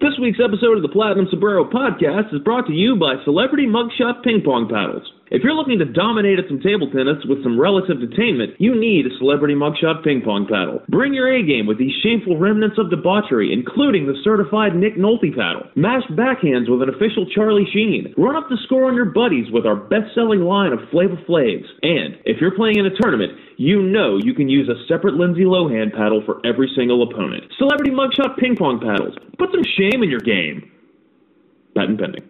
This week's episode of the Platinum Sombrero Podcast is brought to you by Celebrity Mugshot Ping Pong Paddles. If you're looking to dominate at some table tennis with some relative detainment, you need a celebrity mugshot ping pong paddle. Bring your A game with these shameful remnants of debauchery, including the certified Nick Nolte paddle. Mash backhands with an official Charlie Sheen. Run up the score on your buddies with our best-selling line of Flava Flaves. And if you're playing in a tournament, you know you can use a separate Lindsay Lohan paddle for every single opponent. Celebrity mugshot ping pong paddles. Put some shame in your game. Patent pending.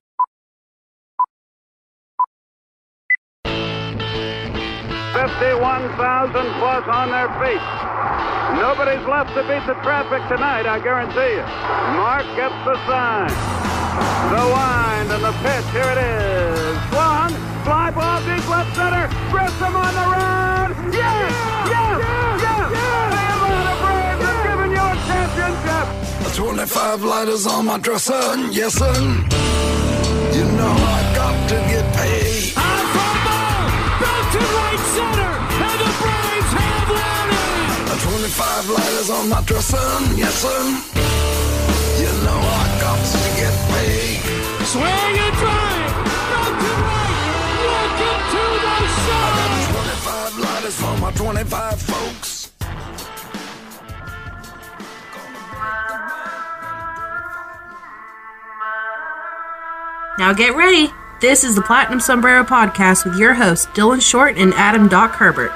51,000 plus on their feet. Nobody's left to beat the traffic tonight, I guarantee you. Mark gets the sign. The wind and the pitch, here it is. Swung, fly ball deep left center. Grissom on the run. Yes! Yes! Yes! yes! The Atlanta Braves have given you a championship. 25 lighters on my dresser, yes sir. You know I got to get paid. To right center, and the Braves have won it. 25 lighters on my dresser, yes sir. You know I got to get paid. Swing and drive, back to right, welcome to the show. 25 lighters for my 25 folks. Now get ready. This is the Platinum Sombrero Podcast with your hosts, Dylan Short and Adam Doc Herbert.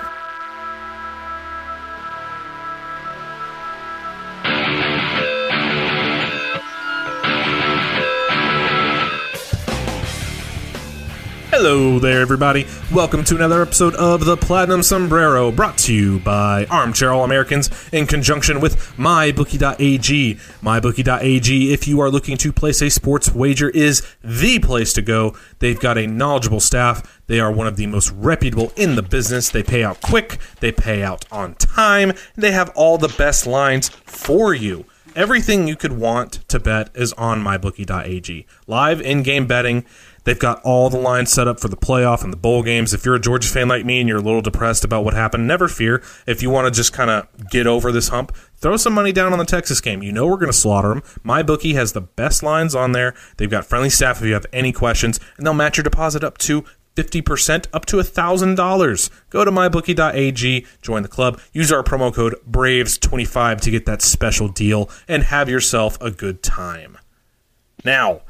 Hello there, everybody. Welcome to another episode of the Platinum Sombrero, brought to you by Armchair All Americans in conjunction with MyBookie.ag. MyBookie.ag, if you are looking to place a sports wager, is the place to go. They've got a knowledgeable staff. They are one of the most reputable in the business. They pay out quick, they pay out on time, they have all the best lines for you. Everything you could want to bet is on mybookie.ag. Live in game betting. They've got all the lines set up for the playoff and the bowl games. If you're a Georgia fan like me and you're a little depressed about what happened, never fear. If you want to just kind of get over this hump, throw some money down on the Texas game. You know we're going to slaughter them. My bookie has the best lines on there. They've got friendly staff if you have any questions, and they'll match your deposit up to 50% up to $1,000. Go to mybookie.ag, join the club, use our promo code BRAVES25 to get that special deal, and have yourself a good time. Now,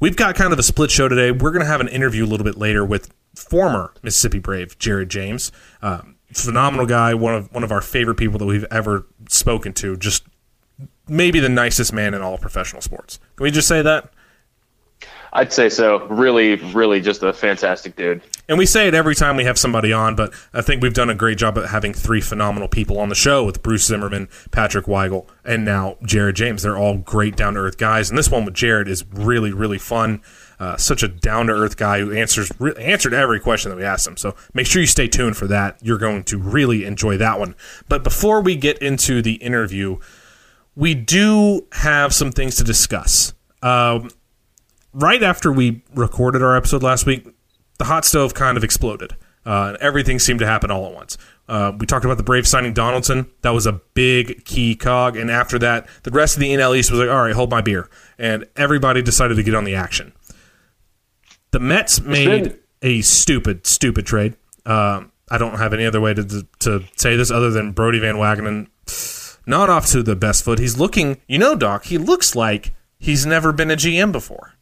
we've got kind of a split show today. We're going to have an interview a little bit later with former Mississippi Brave Jared James. Um, phenomenal guy, one of one of our favorite people that we've ever spoken to. Just maybe the nicest man in all professional sports. Can we just say that? I'd say so. Really, really just a fantastic dude. And we say it every time we have somebody on, but I think we've done a great job at having three phenomenal people on the show with Bruce Zimmerman, Patrick Weigel, and now Jared James. They're all great down to earth guys, and this one with Jared is really, really fun. Uh, such a down to earth guy who answers re- answered every question that we asked him. So make sure you stay tuned for that. You're going to really enjoy that one. But before we get into the interview, we do have some things to discuss. Um, right after we recorded our episode last week, the hot stove kind of exploded. Uh, everything seemed to happen all at once. Uh, we talked about the Braves signing Donaldson. That was a big key cog. And after that, the rest of the NL East was like, all right, hold my beer. And everybody decided to get on the action. The Mets made a stupid, stupid trade. Um, I don't have any other way to, to say this other than Brodie Van Wagenen not off to the best foot. He's looking, you know, Doc, he looks like he's never been a GM before.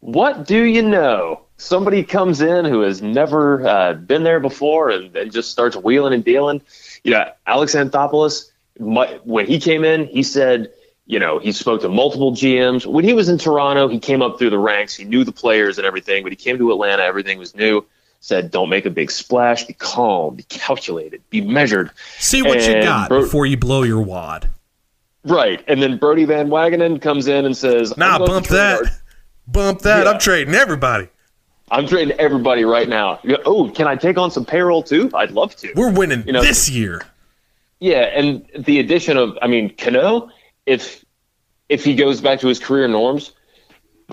What do you know? Somebody comes in who has never uh, been there before and, and just starts wheeling and dealing. You know, Alex Anthopoulos, my, when he came in, he said, you know, he spoke to multiple GMs. When he was in Toronto, he came up through the ranks. He knew the players and everything. But he came to Atlanta, everything was new. said, "Don't make a big splash. Be calm. Be calculated. Be measured. See what you got Bro- before you blow your wad. Right." And then Brodie Van Wagenen comes in and says, Nah, "I'm going to bump that. our- Bump that. Yeah. I'm trading everybody. I'm trading everybody right now. Oh, can I take on some payroll too? I'd love to. We're winning You know- this year. Yeah, and the addition of, I mean, Cano, if if he goes back to his career norms,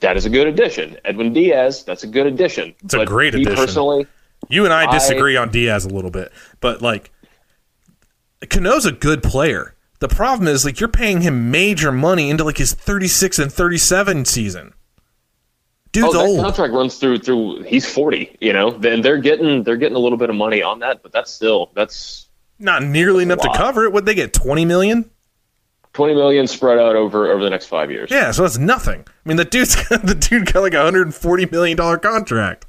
that is a good addition. Edwin Diaz, that's a good addition. It's a great addition. Personally, You and I I- disagree on Diaz a little bit, but like Cano's a good player. The problem is like you're paying him major money into like his 36 and 37 season. Dude's oh, that old. contract runs through through. He's forty. You know, then they're getting they're getting a little bit of money on that, but that's still that's Not nearly enough to cover it. Would they get 20 million? twenty million spread out over over the next five years. Yeah, so that's nothing. I mean, the dude's got, the dude got like a 140 million dollar contract.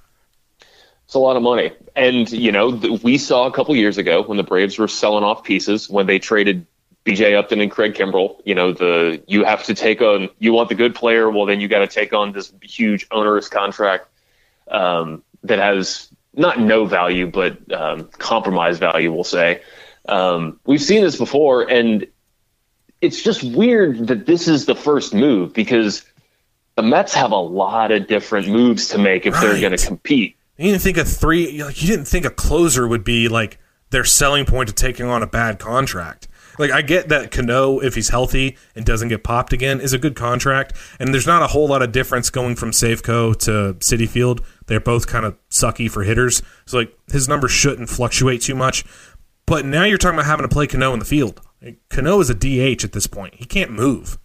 It's a lot of money. And, you know, th- we saw a couple years ago when the Braves were selling off pieces when they traded BJ Upton and Craig Kimbrel, you know, the you have to take on you want the good player, well then you got to take on this huge onerous contract um, that has not no value but um, compromise value, we'll say. Um, we've seen this before, and it's just weird that this is the first move because the Mets have a lot of different moves to make if they're going to compete. You didn't think a three like you didn't think a closer would be like their selling point to taking on a bad contract. Like I get that Cano, if he's healthy and doesn't get popped again, is a good contract, and there's not a whole lot of difference going from Safeco to Citi Field. They're both kind of sucky for hitters, so like his numbers shouldn't fluctuate too much. But now you're talking about having to play Cano in the field. Cano is a DH at this point. He can't move.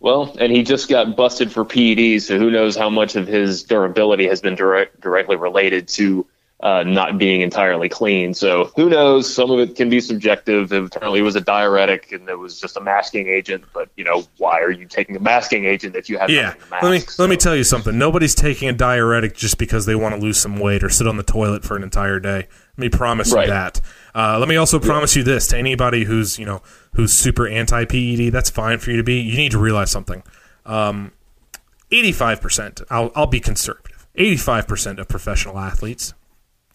Well, and he just got busted for PEDs, so who knows how much of his durability has been direct, directly related to uh, not being entirely clean. So who knows? Some of it can be subjective. It apparently, was a diuretic and it was just a masking agent. But you know, why are you taking a masking agent if you have Yeah, mask? let me let me tell you something. Nobody's taking a diuretic just because they want to lose some weight or sit on the toilet for an entire day. Let me promise Right. you that. Uh, let me also promise you this: to anybody who's you know who's super anti PED, that's fine for you to be. You need to realize something. Eighty-five percent. I'll I'll be conservative. Eighty-five percent of professional athletes,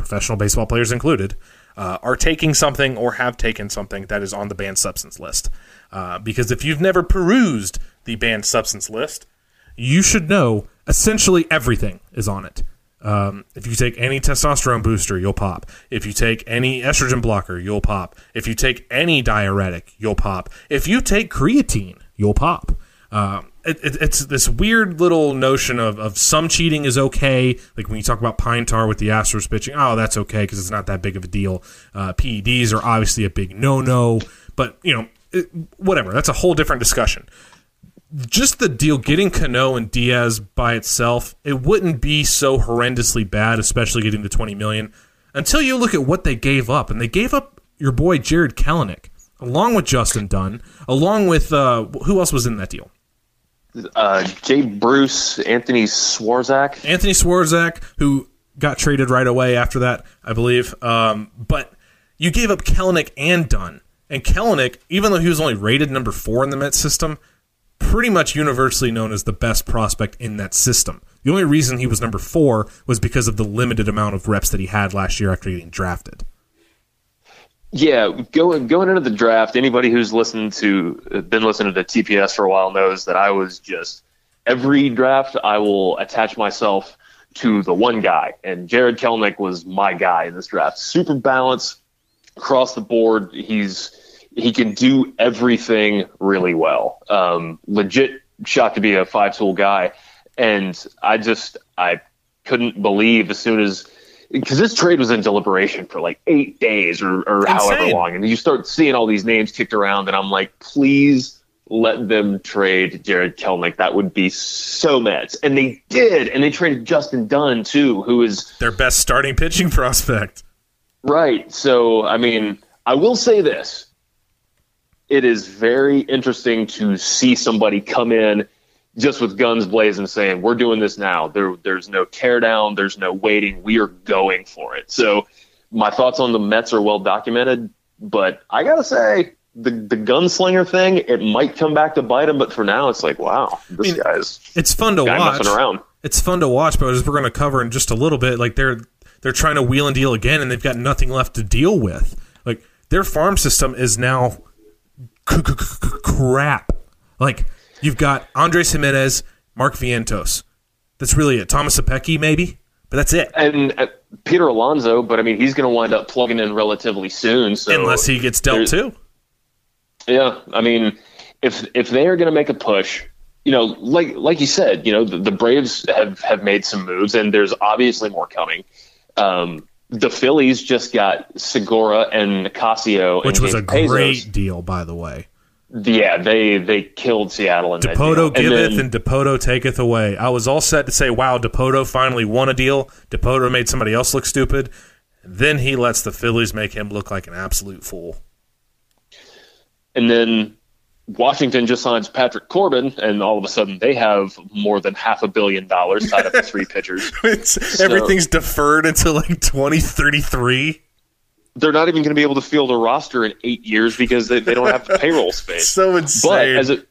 professional baseball players included, uh, are taking something or have taken something that is on the banned substance list. Uh, because if you've never perused the banned substance list, you should know essentially everything is on it. Um, if you take any testosterone booster, you'll pop. If you take any estrogen blocker, you'll pop. If you take any diuretic, you'll pop. If you take creatine, you'll pop. Um, it, it, it's this weird little notion of, of some cheating is okay. Like when you talk about pine tar with the Astros pitching, oh, that's okay because it's not that big of a deal. Uh, PEDs are obviously a big no no, but you know, it, whatever. That's a whole different discussion just the deal getting Cano and Diaz by itself, it wouldn't be so horrendously bad, especially getting the 20 million, until you look at what they gave up. And they gave up your boy Jarred Kelenic, along with Justin Dunn, along with uh, who else was in that deal? Uh, Jay Bruce, Anthony Swarzak. Anthony Swarzak, who got traded right away after that, I believe. Um, but you gave up Kelenic and Dunn. And Kelenic, even though he was only rated number four in the Mets system, pretty much universally known as the best prospect in that system. The only reason he was number four was because of the limited amount of reps that he had last year after getting drafted. Yeah, going going into the draft, anybody who's listened to been listening to TPS for a while knows that I was just every draft I will attach myself to the one guy, and Jarred Kelenic was my guy in this draft. Super balanced across the board. He's he can do everything really well. Um, legit shot to be a five tool guy, and I just I couldn't believe as soon as because this trade was in deliberation for like eight days or, or however long, and you start seeing all these names kicked around, and I'm like, please let them trade Jarred Kelenic. That would be so Mets, and they did, and they traded Justin Dunn too, who is Their best starting pitching prospect. Right. So, I mean, I will say this. It is very interesting to see somebody come in just with guns blazing saying, We're doing this now. There there's no tear down, there's no waiting. We are going for it. So my thoughts on the Mets are well documented, but I gotta say, the the gunslinger thing, it might come back to bite him, but for now it's like, wow, this mean, guy's It's fun to guy watch. around. it's fun to watch, but as we're going to cover in just a little bit, like they're they're trying to wheel and deal again, and they've got nothing left to deal with. Like their farm system is now crap. Like you've got Andres Gimenez, Mark Vientos. That's really it. Thomas Szapucki, maybe, but that's it. And uh, Peter Alonso, but I mean, he's going to wind up plugging in relatively soon. So Unless he gets dealt too. Yeah, I mean, if if they are going to make a push, you know, like like you said, you know, the, the, Braves have have made some moves, and there's obviously more coming. Um, the Phillies just got Segura and Nicasio, which and was James a great deal, by the way. Yeah, they they killed Seattle in Dipoto that deal. giveth and, then, and Dipoto taketh away. I was all set to say, "Wow, Dipoto finally won a deal." Dipoto made somebody else look stupid. Then he lets the Phillies make him look like an absolute fool. and then Washington just signs Patrick Corbin, and all of a sudden they have more than half a billion dollars tied up in three pitchers. So- everything's deferred until like twenty thirty three. They're not even going to be able to field a roster in eight years because they, they don't have the payroll space. So insane. But as it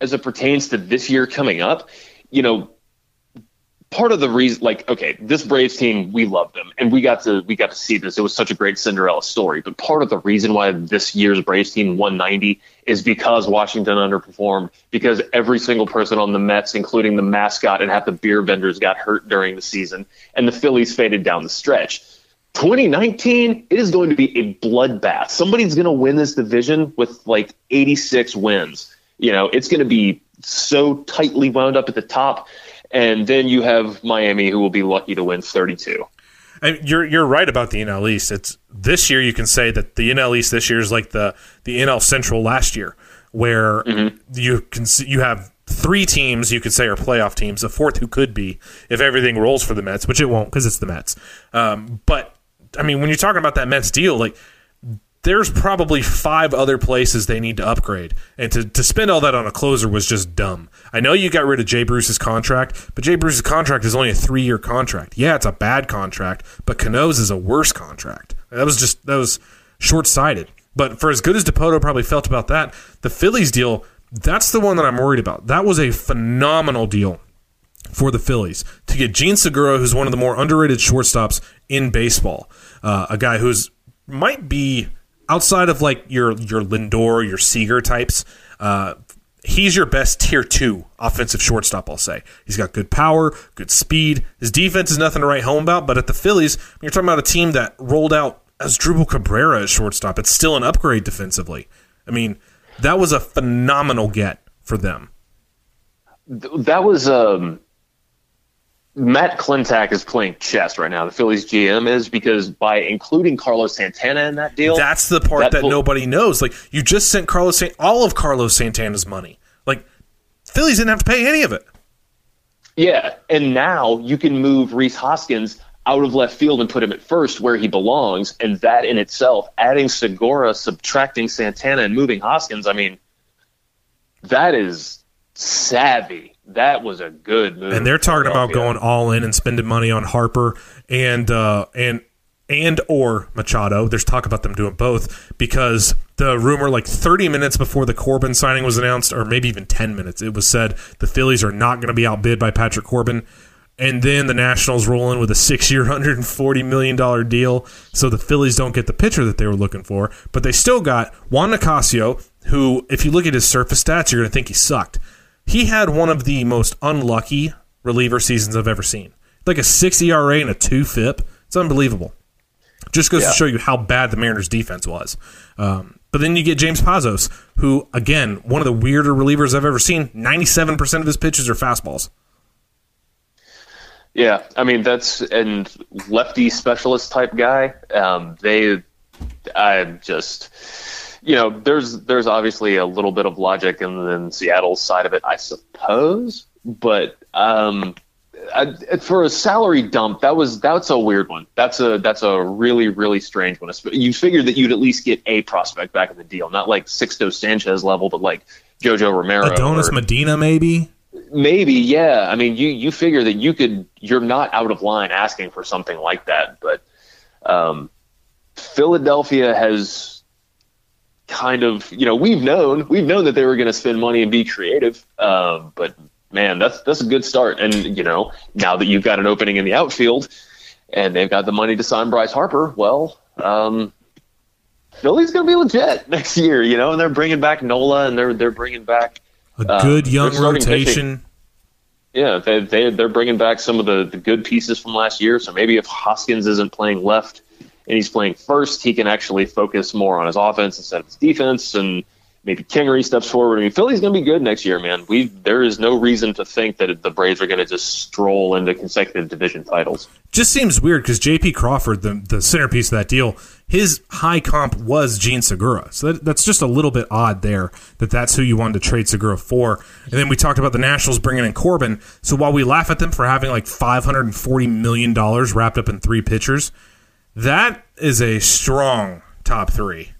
as it pertains to this year coming up, you know, part of the reason, like, okay, this Braves team, we love them, and we got to we got to see this. It was such a great Cinderella story. But part of the reason why this year's Braves team won 90 is because Washington underperformed. Because every single person on the Mets, including the mascot and half the beer vendors, got hurt during the season, and the Phillies faded down the stretch. 2019, it is going to be a bloodbath. Somebody's going to win this division with like 86 wins. You know, it's going to be so tightly wound up at the top. And then you have Miami, who will be lucky to win 32. I, you're you're right about the NL East. It's this year you can say that the NL East this year is like the the NL Central last year, where you can you have three teams you could say are playoff teams, a fourth who could be if everything rolls for the Mets, which it won't because it's the Mets. Um, but I mean, when you're talking about that Mets deal, like there's probably five other places they need to upgrade. And to, to spend all that on a closer was just dumb. I know you got rid of Jay Bruce's contract, but Jay Bruce's contract is only a three year contract. Yeah, it's a bad contract, but Cano's is a worse contract. That was just that was short sighted. But for as good as Dipoto probably felt about that, the Phillies deal, that's the one that I'm worried about. That was a phenomenal deal for the Phillies to get Jean Segura, who's one of the more underrated shortstops in baseball, uh, a guy who's might be outside of like your your Lindor, your Seager types. Uh, he's your best tier two offensive shortstop. I'll say he's got good power, good speed. His defense is nothing to write home about. But at the Phillies, you're talking about a team that rolled out Asdrubal Cabrera as shortstop. It's still an upgrade defensively. I mean, that was a phenomenal get for them. That was um, Matt Klentak is playing chess right now. The Phillies GM is because by including Carlos Santana in that deal, That's the part That that, nobody knows. Like you just sent Carlos San- all of Carlos Santana's money. Like Phillies didn't have to pay any of it. Yeah, and now you can move Rhys Hoskins out of left field and put him at first where he belongs, and that in itself, adding Segura, subtracting Santana, and moving Hoskins, I mean, that is savvy. That was a good move. And they're talking about going all in and spending money on Harper and uh, and and or Machado. There's talk about them doing both because the rumor, like 30 minutes before the Corbin signing was announced, or maybe even 10 minutes, it was said the Phillies are not going to be outbid by Patrick Corbin. And then the Nationals roll in with a six-year, $140 million deal, so the Phillies don't get the pitcher that they were looking for. But they still got Juan Nicasio, who, if you look at his surface stats, you're going to think he sucked. He had one of the most unlucky reliever seasons I've ever seen. Like a 6 ERA and a 2 FIP. It's unbelievable. Just goes Yeah. to show you how bad the Mariners' defense was. Um, but then you get James Pazos, who, again, one of the weirder relievers I've ever seen. 97% of his pitches are fastballs. Yeah, I mean that's and lefty specialist type guy. Um, they, I'm just, you know, there's there's obviously a little bit of logic in, in Seattle's side of it, I suppose. But um, I, for a salary dump, that was that's a weird one. That's a that's a really really strange one. You figured that you'd at least get a prospect back in the deal, not like Sixto Sanchez level, but like Jojo Romero, Adonis or- Medina, maybe? Maybe, yeah. I mean, you you figure that you could you're not out of line asking for something like that, but um, Philadelphia has kind of you know we've known we've known that they were going to spend money and be creative, um, but man, that's that's a good start. And you know, now that you've got an opening in the outfield, and they've got the money to sign Bryce Harper, well, um, Philly's going to be legit next year. You know, and they're bringing back Nola, and they're they're bringing back A uh, good young pitching. rotation. Yeah, they, they they're bringing back some of the, the good pieces from last year. So maybe if Hoskins isn't playing left and he's playing first, he can actually focus more on his offense instead of his defense. And maybe Kingery steps forward. I mean, Philly's going to be good next year, man. We there is no reason to think that the Braves are going to just stroll into consecutive division titles. Just seems weird because J.P. Crawford, the the centerpiece of that deal, his high comp was Jean Segura. So that, that's just a little bit odd there that that's who you wanted to trade Segura for. And then we talked about the Nationals bringing in Corbin. So while we laugh at them for having like five hundred and forty million dollars wrapped up in three pitchers, that is a strong top three.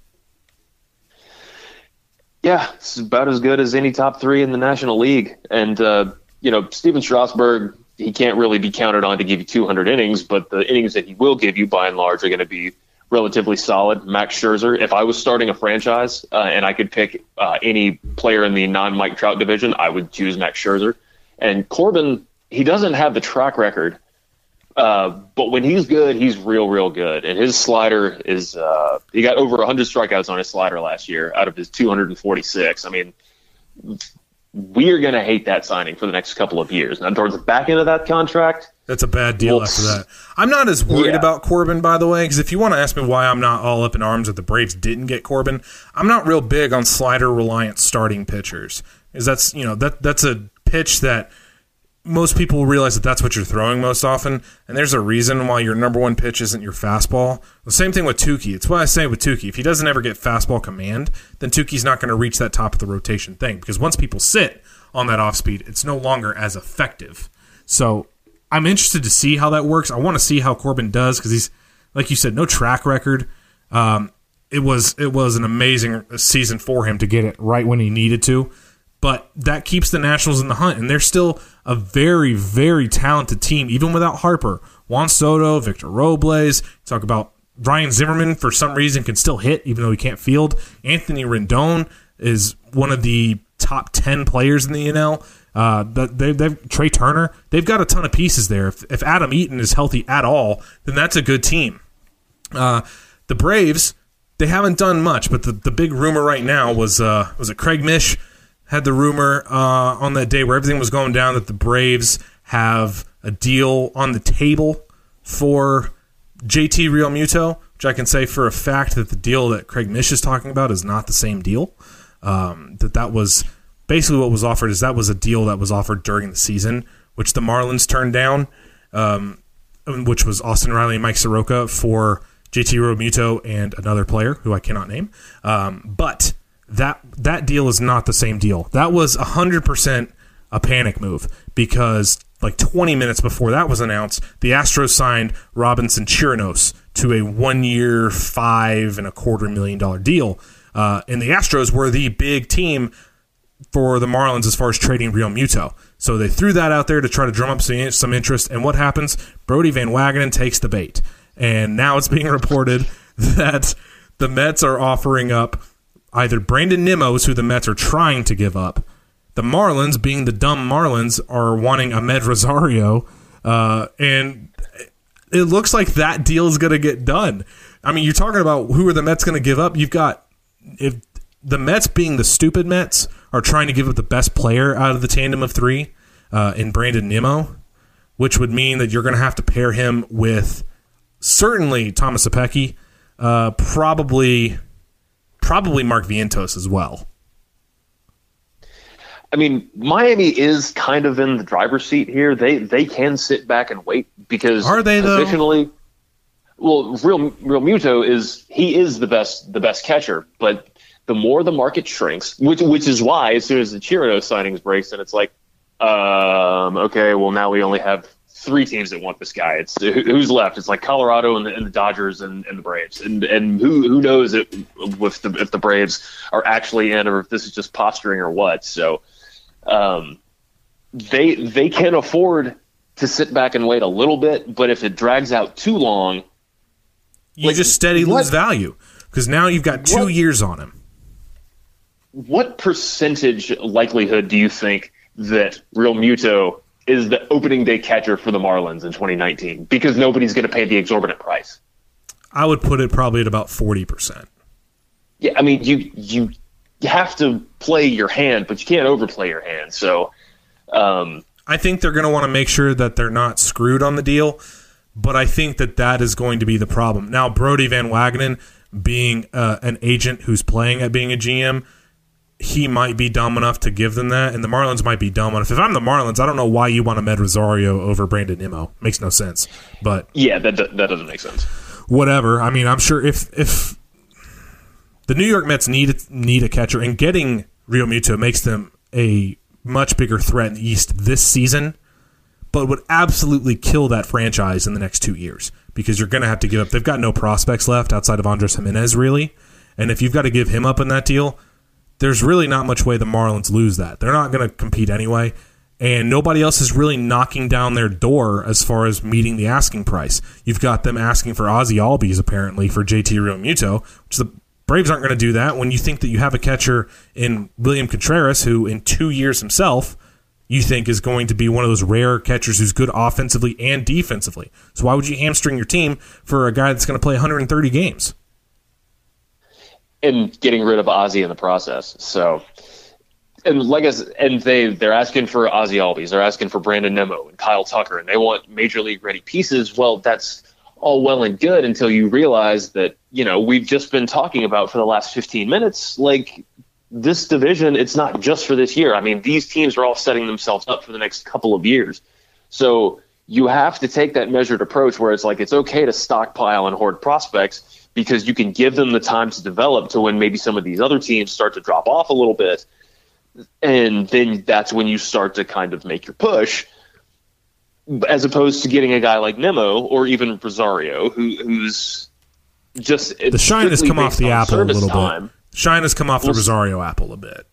Yeah, it's about as good as any top three in the National League. And, uh, you know, Stephen Strasburg, he can't really be counted on to give you 200 innings, but the innings that he will give you, by and large, are going to be relatively solid. Max Scherzer, if I was starting a franchise uh, and I could pick uh, any player in the non Mike Trout division, I would choose Max Scherzer. And Corbin, he doesn't have the track record uh, but when he's good, he's real, real good. And his slider is, uh, he got over 100 strikeouts on his slider last year out of his 246. I mean, we are going to hate that signing for the next couple of years. Now, towards the back end of that contract, That's a bad deal Well, after that. I'm not as worried yeah. about Corbin, by the way, because if you want to ask me why I'm not all up in arms that the Braves didn't get Corbin, I'm not real big on slider reliant starting pitchers. Is that's you know that that's a pitch that most people realize that that's what you're throwing most often, and there's a reason why your number one pitch isn't your fastball. The same thing with Touki. It's why I say with Touki, if he doesn't ever get fastball command, then Touki's not going to reach that top of the rotation thing because once people sit on that off speed, it's no longer as effective. So I'm interested to see how that works. I want to see how Corbin does because he's, like you said, no track record. Um, it was it was an amazing season for him to get it right when he needed to, but that keeps the Nationals in the hunt, and they're still a very very talented team even without Harper, Juan Soto, Victor Robles. Talk about Ryan Zimmerman for some reason can still hit even though he can't field. Anthony Rendon is one of the top ten players in the NL. Uh, they, they've Trea Turner. They've got a ton of pieces there. If, if Adam Eaton is healthy at all, then that's a good team. Uh, the Braves, they haven't done much, but the, the big rumor right now was uh, was it Craig Mish had the rumor uh, on that day where everything was going down that the Braves have a deal on the table for JT Realmuto, which I can say for a fact that the deal that Craig Mish is talking about is not the same deal. Um, that that was basically what was offered is that was a deal that was offered during the season, which the Marlins turned down, um, which was Austin Riley and Mike Soroka for JT Realmuto and another player who I cannot name. Um, but that that deal is not the same deal. That was hundred percent a panic move because like 20 minutes before that was announced, the Astros signed Robinson Chirinos to a one-year, five and a quarter million dollar deal. Uh, and the Astros were the big team for the Marlins as far as trading Realmuto. So they threw that out there to try to drum up some, some interest. And what happens? Brodie Van Wagenen takes the bait. And now it's being reported that the Mets are offering up either Brandon Nimmo's, who the Mets are trying to give up. The Marlins, being the dumb Marlins, are wanting Amed Rosario. Uh, and it looks like that deal is going to get done. I mean, you're talking about who are the Mets going to give up? You've got if the Mets being the stupid Mets are trying to give up the best player out of the tandem of three uh, in Brandon Nimmo, which would mean that you're going to have to pair him with certainly Thomas Szapucki, uh, probably probably Mark Vientos as well. I mean, Miami is kind of in the driver's seat here. They they can sit back and wait because Are they, though? Well, real Realmuto is he is the best the best catcher, but the more the market shrinks, which which is why as soon as the Chirinos signings breaks, and it's like, um, okay, well now we only have three teams that want this guy. It's who's left. It's like Colorado and the, and the Dodgers and, and the Braves, and and who who knows if if the if the Braves are actually in or if this is just posturing or what. So um, they they can afford to sit back and wait a little bit, but if it drags out too long, You Like, just steady what- lose value because now you've got two What- years on him. what percentage likelihood do you think that Realmuto is the opening day catcher for the Marlins in 2019 because nobody's going to pay the exorbitant price. I would put it probably at about 40%. Yeah, I mean, you you you have to play your hand, but you can't overplay your hand. So, um, I think they're going to want to make sure that they're not screwed on the deal, but I think that that is going to be the problem. Now, Brodie Van Wagenen being uh, an agent who's playing at being a GM, he might be dumb enough to give them that, and the Marlins might be dumb enough. If I'm the Marlins, I don't know why you want to Med Rosario over Brandon Nimmo. Makes no sense. But yeah, that that doesn't make sense. Whatever. I mean, I'm sure if if the New York Mets need need a catcher, and getting Realmuto makes them a much bigger threat in the East this season, but would absolutely kill that franchise in the next two years because you're going to have to give up. They've got no prospects left outside of Andres Gimenez, really, and if you've got to give him up in that deal there's really not much way the Marlins lose that. They're not going to compete anyway, and nobody else is really knocking down their door as far as meeting the asking price. You've got them asking for Ozzy Albies apparently for JT Realmuto, which the Braves aren't going to do that when you think that you have a catcher in William Contreras who in 2 years himself you think is going to be one of those rare catchers who's good offensively and defensively. So why would you hamstring your team for a guy that's going to play 130 games? And getting rid of Ozzy in the process. So, and like I said, and they they're asking for Ozzy Albies, they're asking for Brandon Nimmo and Kyle Tucker, and they want major league ready pieces. Well, that's all well and good until you realize that you know we've just been talking about for the last 15 minutes, like this division. It's not just for this year. I mean, these teams are all setting themselves up for the next couple of years. So you have to take that measured approach where it's like it's okay to stockpile and hoard prospects because you can give them the time to develop to when maybe some of these other teams start to drop off a little bit. And then that's when you start to kind of make your push, as opposed to getting a guy like Nimmo or even Rosario, who, who's just the shine has come off the apple a little time. bit. Shine has come off well, the Rosario apple a bit.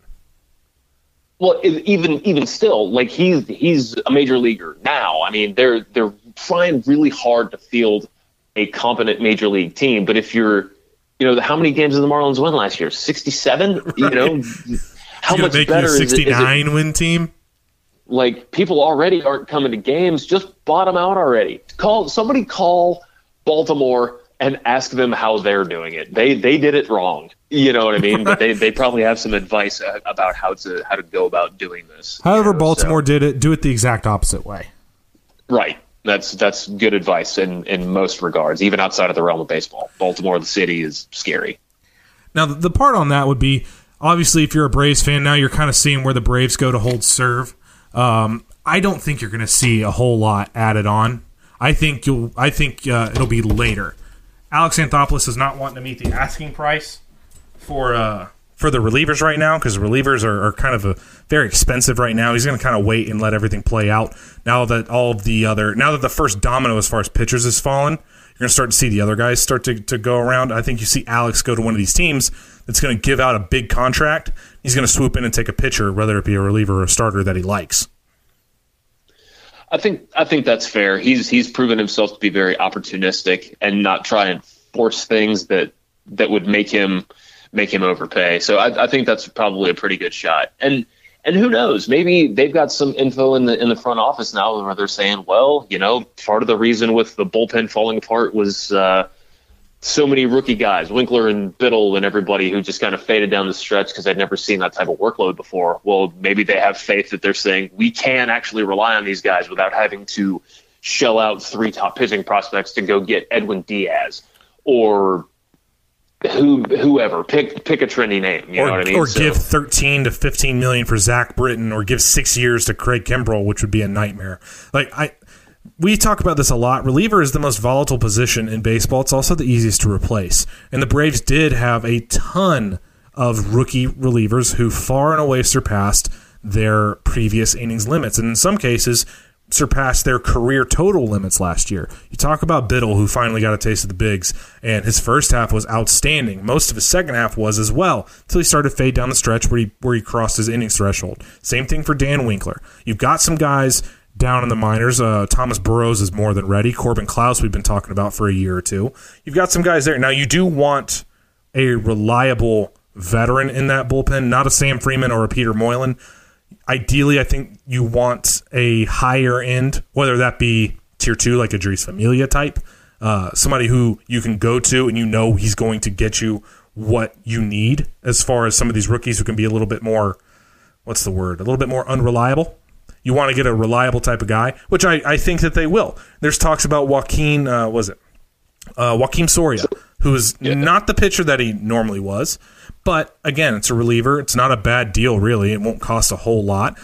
Well, even even still, like he's he's a major leaguer now. I mean, they're they're trying really hard to field a competent major league team. But if you're, you know, how many games did the Marlins win last year? 67? Right. You know, how much better is it? 69 win team? Like people already aren't coming to games. Just bottom out already. Call somebody call Baltimore and ask them how they're doing it. They they did it wrong. You know what I mean? But they, they probably have some advice uh, about how to how to go about doing this. However, you know, Baltimore so. did it. Do it the exact opposite way. Right. That's that's good advice in in most regards, even outside of the realm of baseball. Baltimore, the city, is scary. Now, the part on that would be obviously if you're a Braves fan now, you're kind of seeing where the Braves go to hold serve. Um, I don't think you're going to see a whole lot added on. I think you'll. I think uh, it'll be later. Alex Anthopoulos is not wanting to meet the asking price for uh, for the relievers right now because relievers are, are, kind of a, very expensive right now. He's going to kind of wait and let everything play out now that all of the other now that the first domino as far as pitchers has fallen. You're going to start to see the other guys start to, to go around. I think you see Alex go to one of these teams that's going to give out a big contract. He's going to swoop in and take a pitcher, whether it be a reliever or a starter that he likes. I think I think that's fair. He's he's proven himself to be very opportunistic and not try and force things that that would make him make him overpay. So I, I think that's probably a pretty good shot. And and who knows? Maybe they've got some info in the in the front office now where they're saying, well, you know, part of the reason with the bullpen falling apart was uh, so many rookie guys, Winkler and Biddle and everybody who just kind of faded down the stretch because they'd never seen that type of workload before. Well, maybe they have faith that they're saying we can actually rely on these guys without having to shell out three top pitching prospects to go get Edwin Diaz or who whoever pick pick a trendy name. You or, know what I mean? Or so, give thirteen to fifteen million for Zach Britton, or give six years to Craig Kimbrel, which would be a nightmare. Like I. We talk about this a lot. Reliever is the most volatile position in baseball. It's also the easiest to replace. And the Braves did have a ton of rookie relievers who far and away surpassed their previous innings limits. And in some cases, surpassed their career total limits last year. You talk about Biddle, who finally got a taste of the bigs, and his first half was outstanding. Most of his second half was as well, until he started to fade down the stretch where he where he crossed his innings threshold. Same thing for Dan Winkler. You've got some guys down in the minors. Uh, Thomas Burrows is more than ready. Corbin Clouse, we've been talking about for a year or two. You've got some guys there. Now you do want a reliable veteran in that bullpen, not a Sam Freeman or a Peter Moylan Ideally, I think you want a higher end, whether that be tier two, like a Jeurys Familia type, uh, somebody who you can go to and you know he's going to get you what you need as far as some of these rookies who can be a little bit more, what's the word, a little bit more unreliable. You want to get a reliable type of guy, which I, I think that they will. There's talks about Joakim, uh, was it? Uh, Joakim Soria, who is yeah. not the pitcher that he normally was. But again, it's a reliever. It's not a bad deal, really. It won't cost a whole lot.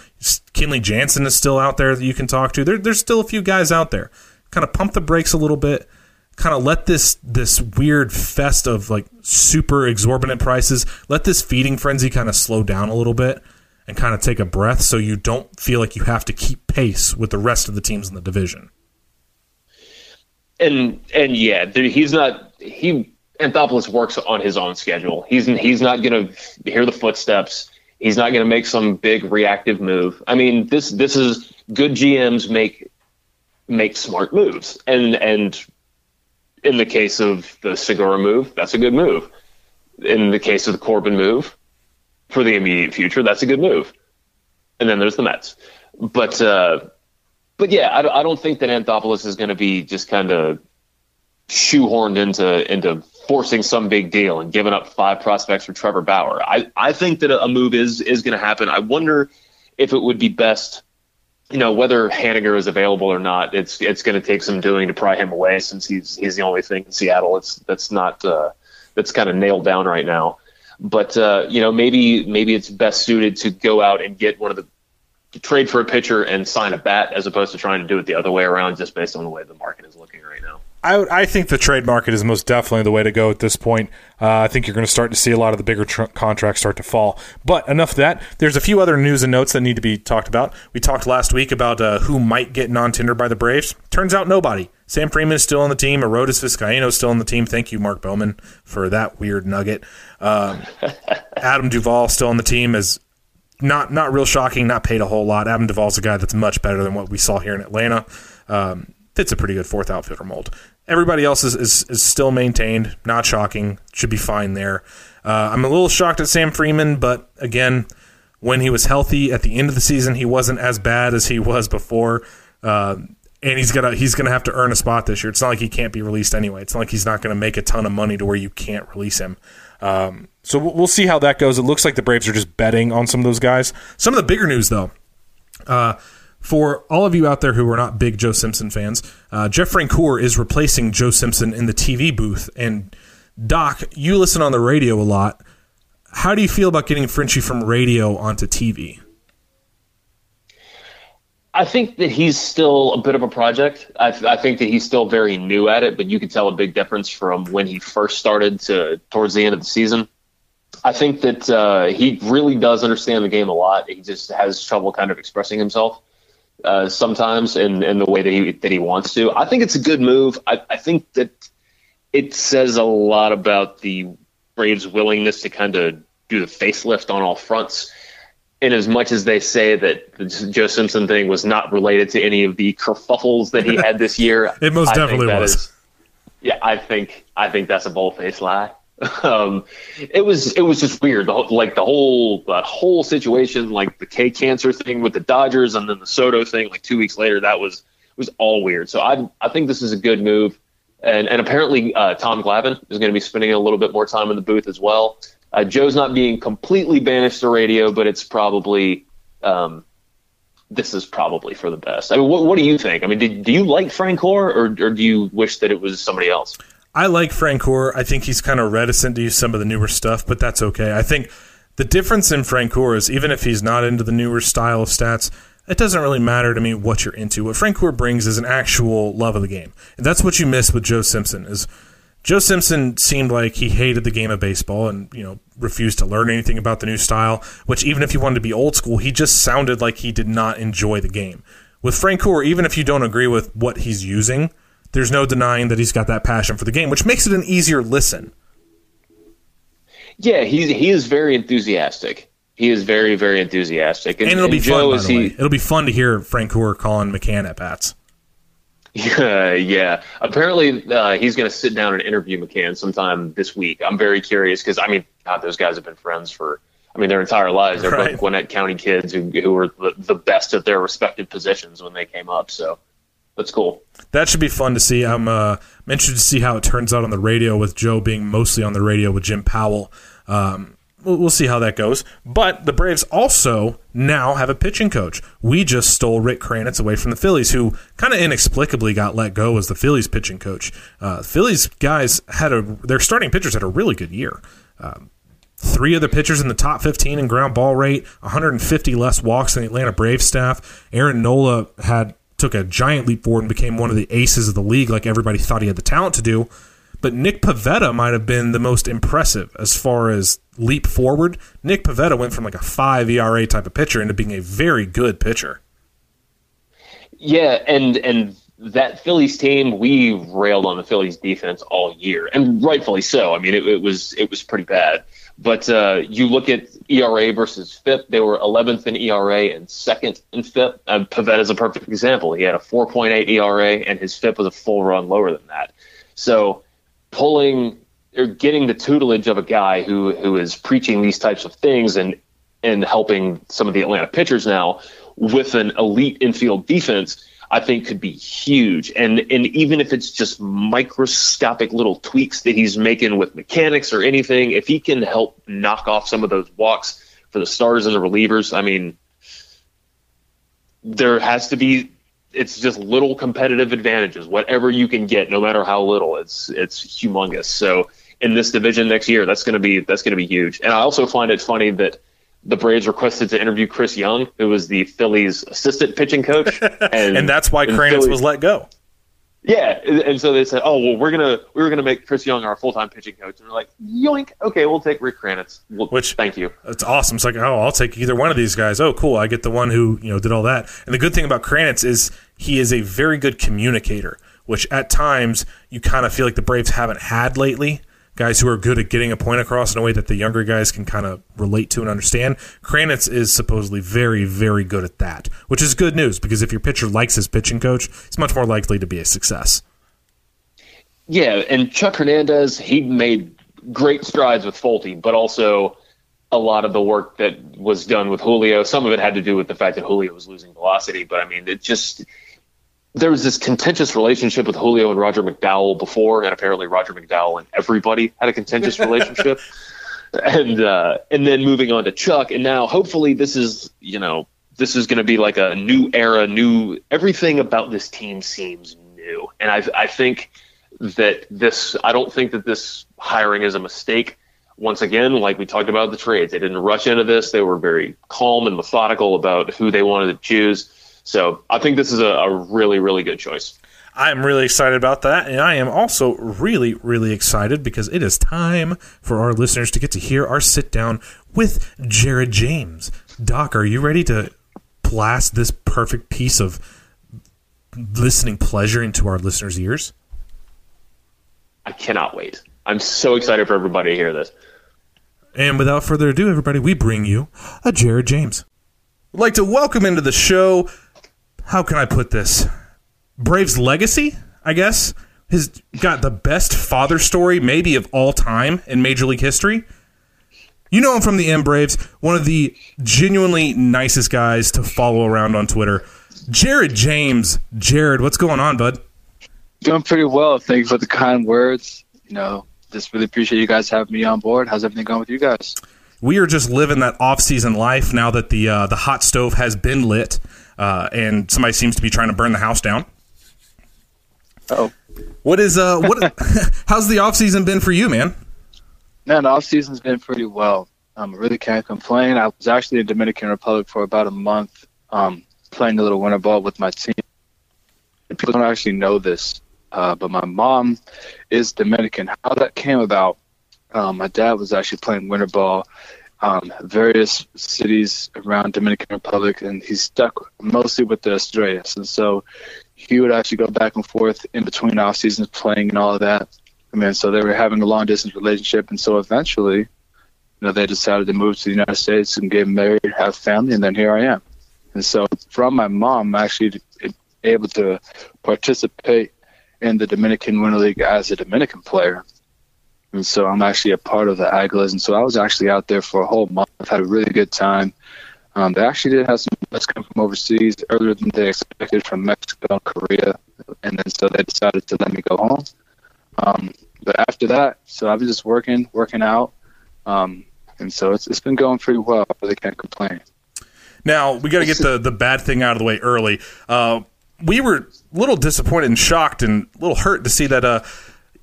Kenley Jansen is still out there that you can talk to. There, there's still a few guys out there. Kind of pump the brakes a little bit. Kind of let this this weird fest of like super exorbitant prices. Let this feeding frenzy kind of slow down a little bit and kind of take a breath, so you don't feel like you have to keep pace with the rest of the teams in the division. And and yeah, he's not he Anthopoulos works on his own schedule. He's he's not going to hear the footsteps. He's not going to make some big reactive move. I mean, this this is good GMs make make smart moves, and and in the case of the Segura move, that's a good move. In the case of the Corbin move, for the immediate future, that's a good move. And then there's the Mets, but uh, but yeah, I, I don't think that Anthopoulos is going to be just kind of shoehorned into into forcing some big deal and giving up five prospects for Trevor Bauer. I, I think that a move is is going to happen. I wonder if it would be best, you know, whether Haniger is available or not. It's it's going to take some doing to pry him away since he's he's the only thing in Seattle. It's that's not uh, that's kind of nailed down right now. But uh, you know, maybe maybe it's best suited to go out and get one of the trade for a pitcher and sign a bat as opposed to trying to do it the other way around just based on the way the market is looking I, I think the trade market is most definitely the way to go at this point. Uh, I think you're going to start to see a lot of the bigger tr- contracts start to fall. But enough of that. There's a few other news and notes that need to be talked about. We talked last week about uh, who might get non tender by the Braves. Turns out nobody. Sam Freeman is still on the team. Arodys Vizcaino is still on the team. Thank you, Mark Bowman, for that weird nugget. Um, Adam Duvall still on the team as not not real shocking, not paid a whole lot. Adam Duvall's a guy that's much better than what we saw here in Atlanta. Um, fits a pretty good fourth outfielder mold. Everybody else is, is, is still maintained. Not shocking. Should be fine there. Uh, I'm a little shocked at Sam Freeman, but again, when he was healthy at the end of the season, he wasn't as bad as he was before. Uh, and he's gonna he's gonna have to earn a spot this year. It's not like he can't be released anyway. It's not like he's not gonna make a ton of money to where you can't release him. Um, so we'll see how that goes. It looks like the Braves are just betting on some of those guys. Some of the bigger news though. Uh, for all of you out there who are not big Joe Simpson fans, uh, Jeff Francoeur is replacing Joe Simpson in the TV booth. And Doc, you listen on the radio a lot. How do you feel about getting Frenchie from radio onto TV? I think that he's still a bit of a project. I, I, think that he's still very new at it, but you can tell a big difference from when he first started to towards the end of the season. I think that uh, he really does understand the game a lot. He just has trouble kind of expressing himself uh, sometimes in, in the way that he that he wants to. I think it's a good move. I, I think that it says a lot about the Braves' willingness to kind of do the facelift on all fronts. In as much as they say that the Joe Simpson thing was not related to any of the kerfuffles that he had this year, it most I definitely was. Is, yeah, I think I think that's a bold faced lie. um, it was it was just weird. The like the whole that whole situation, like the K cancer thing with the Dodgers, and then the Soto thing, like two weeks later, that was was all weird. So I I think this is a good move, and and apparently uh, Tom Glavine is going to be spending a little bit more time in the booth as well. Uh, Joe's not being completely banished to radio, but it's probably um, this is probably for the best. I mean, what, what do you think? I mean, did, do you like Francoeur, or, or do you wish that it was somebody else? I like Francoeur. I think he's kind of reticent to use some of the newer stuff, but that's okay. I think the difference in Francoeur is even if he's not into the newer style of stats, it doesn't really matter to me what you're into. What Francoeur brings is an actual love of the game. And that's what you miss with Joe Simpson is Joe Simpson seemed like he hated the game of baseball and, you know, refused to learn anything about the new style, which even if he wanted to be old school, he just sounded like he did not enjoy the game. With Francoeur, even if you don't agree with what he's using, there's no denying that he's got that passion for the game, which makes it an easier listen. Yeah, he's he is very enthusiastic. He is very very enthusiastic, and, and it'll be Joe, fun. By the he, way. It'll be fun to hear Frank Francoeur calling McCann at bats. Yeah, yeah. Apparently, uh, he's going to sit down and interview McCann sometime this week. I'm very curious because I mean, God, those guys have been friends for I mean, their entire lives. They're Right. both Gwinnett County kids who, who were the, the best at their respective positions when they came up. So that's cool. That should be fun to see. I'm, uh, I'm interested to see how it turns out on the radio with Joe being mostly on the radio with Jim Powell. Um, we'll, we'll see how that goes. But the Braves also now have a pitching coach. We just stole Rick Kranitz away from the Phillies, who kind of inexplicably got let go as the Phillies pitching coach. Uh, Phillies guys had a their starting pitchers had a really good year. Um, three of the pitchers in the top 15 in ground ball rate, 150 less walks than the Atlanta Braves staff. Aaron Nola had took a giant leap forward and became one of the aces of the league, like everybody thought he had the talent to do. But Nick Pivetta might have been the most impressive as far as leap forward. Nick Pivetta went from like a five ERA type of pitcher into being a very good pitcher. Yeah, and and that Phillies team, we railed on the Phillies defense all year, and rightfully so. I mean, it, it was it was pretty bad. But uh, you look at ERA versus FIP; they were 11th in ERA and second in FIP. Uh, Pivetta is a perfect example. He had a 4.8 ERA, and his FIP was a full run lower than that. So, pulling or getting the tutelage of a guy who who is preaching these types of things and and helping some of the Atlanta pitchers now with an elite infield defense, I think could be huge. And and even if it's just microscopic little tweaks that he's making with mechanics or anything, if he can help knock off some of those walks for the starters and the relievers, I mean, there has to be. It's just little competitive advantages. Whatever you can get, no matter how little, it's it's humongous. So in this division next year, that's gonna be that's gonna be huge. And I also find it funny that the Braves requested to interview Chris Young, who was the Phillies' assistant pitching coach, and, And that's why Kranitz was let go. Yeah, and and so they said, "Oh well, we're gonna we were gonna make Chris Young our full time pitching coach," and we're like, "Yoink, okay, we'll take Rick Kranitz." Well, Which- thank you. It's awesome. It's like, oh, I'll take either one of these guys. Oh, cool. I get the one who, you know, did all that. And the good thing about Kranitz is he is a very good communicator, which at times you kind of feel like the Braves haven't had lately. Guys who are good at getting a point across in a way that the younger guys can kind of relate to and understand. Kranitz is supposedly very, very good at that, which is good news because if your pitcher likes his pitching coach, he's much more likely to be a success. Yeah, and Chuck Hernandez, he made great strides with Folty, but also a lot of the work that was done with Julio. Some of it had to do with the fact that Julio was losing velocity, but I mean, it just there was this contentious relationship with Julio and Roger McDowell before, and apparently Roger McDowell and everybody had a contentious relationship. and uh, and then moving on to Chuck, and now hopefully this is you know this is going to be like a new era, new everything about this team seems new, and I I think that this I don't think that this hiring is a mistake. Once again, like we talked about the trades, they didn't rush into this. They were very calm and methodical about who they wanted to choose. So I think this is a, a really, really good choice. I'm really excited about that, and I am also really, really excited because it is time for our listeners to get to hear our sit down with Jared James. Doc, are you ready to blast this perfect piece of listening pleasure into our listeners' ears? I cannot wait. I'm so excited for everybody to hear this. And without further ado, everybody, we bring you a Jared James. I'd like to welcome into the show. How can I put this? Braves legacy, I guess, has got the best father story maybe of all time in Major League history. You know him from the M Braves, one of the genuinely nicest guys to follow around on Twitter. Jared James. Jared, what's going on, bud? Doing pretty well. Thank you for the kind words. You know, just really appreciate you guys having me on board. How's everything going with you guys? We are just living that off-season life now that the uh, the hot stove has been lit, uh, and somebody seems to be trying to burn the house down. Oh, What is uh what? how's the off-season been for you, man? man, the off season's been pretty well. Um, I really can't complain. I was actually in Dominican Republic for about a month, um, playing a little winter ball with my team. People don't actually know this, uh, but my mom is Dominican. How that came about, um, my dad was actually playing winter ball, um, various cities around Dominican Republic, and he stuck mostly with the Estrellas. And so he would actually go back and forth in between off seasons playing and all of that. I mean, so they were having a long distance relationship, and so eventually, you know, they decided to move to the United States and get married, have family, and then here I am. And so, from my mom, I'm actually able to participate in the Dominican Winter League as a Dominican player. And so I'm actually a part of the Aguilas, and so I was actually out there for a whole month. I've had a really good time. Um, they actually did have some guys come from overseas earlier than they expected from Mexico and Korea, and then so they decided to let me go home. Um, but after that, so I've been just working, working out, um, and so it's it's been going pretty well. I really can't complain. Now we got to get the the bad thing out of the way early. Uh, we were a little disappointed and shocked and a little hurt to see that uh,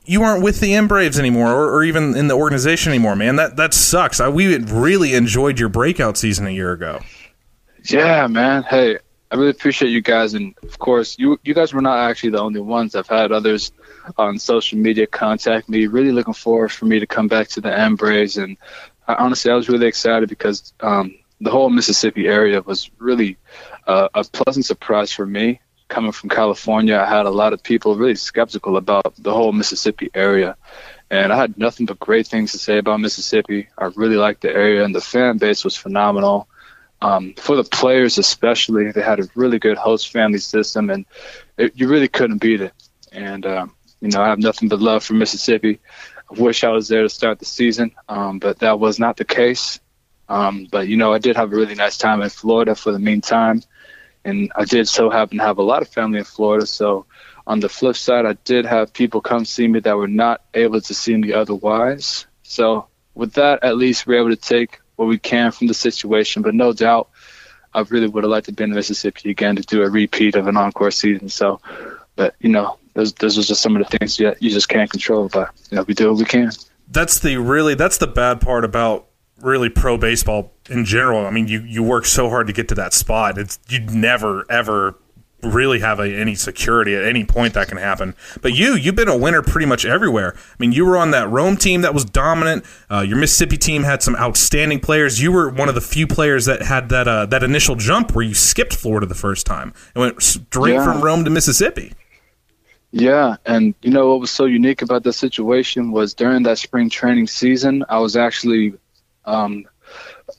you aren't with the M Braves anymore, or, or, even in the organization anymore, man. That that sucks. I, we really enjoyed your breakout season a year ago. Yeah, man. Hey, I really appreciate you guys, and of course, you you guys were not actually the only ones. I've had others on social media contact me, really looking forward for me to come back to the M Braves, and I, honestly, I was really excited because um, the whole Mississippi area was really uh, a pleasant surprise for me. Coming from California, I had a lot of people really skeptical about the whole Mississippi area. And I had nothing but great things to say about Mississippi. I really liked the area, and the fan base was phenomenal. Um, for the players, especially, they had a really good host family system, and it, you really couldn't beat it. And, um, you know, I have nothing but love for Mississippi. I wish I was there to start the season, um, but that was not the case. Um, but you know, I did have a really nice time in Florida for the meantime, and I did so happen to have a lot of family in Florida. So on the flip side, I did have people come see me that were not able to see me otherwise. So with that, at least we're able to take what we can from the situation. But no doubt, I really would have liked to be in Mississippi again to do a repeat of an encore season. So, but you know, those those are just some of the things that you just can't control. But you know, we do what we can. That's the really that's the bad part about really pro baseball in general. I mean, you you work so hard to get to that spot. It's you never ever really have a, any security at any point that can happen. But you, you've been a winner pretty much everywhere. I mean, you were on that Rome team that was dominant. Uh, your Mississippi team had some outstanding players. You were one of the few players that had that uh, that initial jump where you skipped Florida the first time and went straight yeah. from Rome to Mississippi. Yeah, and you know what was so unique about that situation was during that spring training season, I was actually um,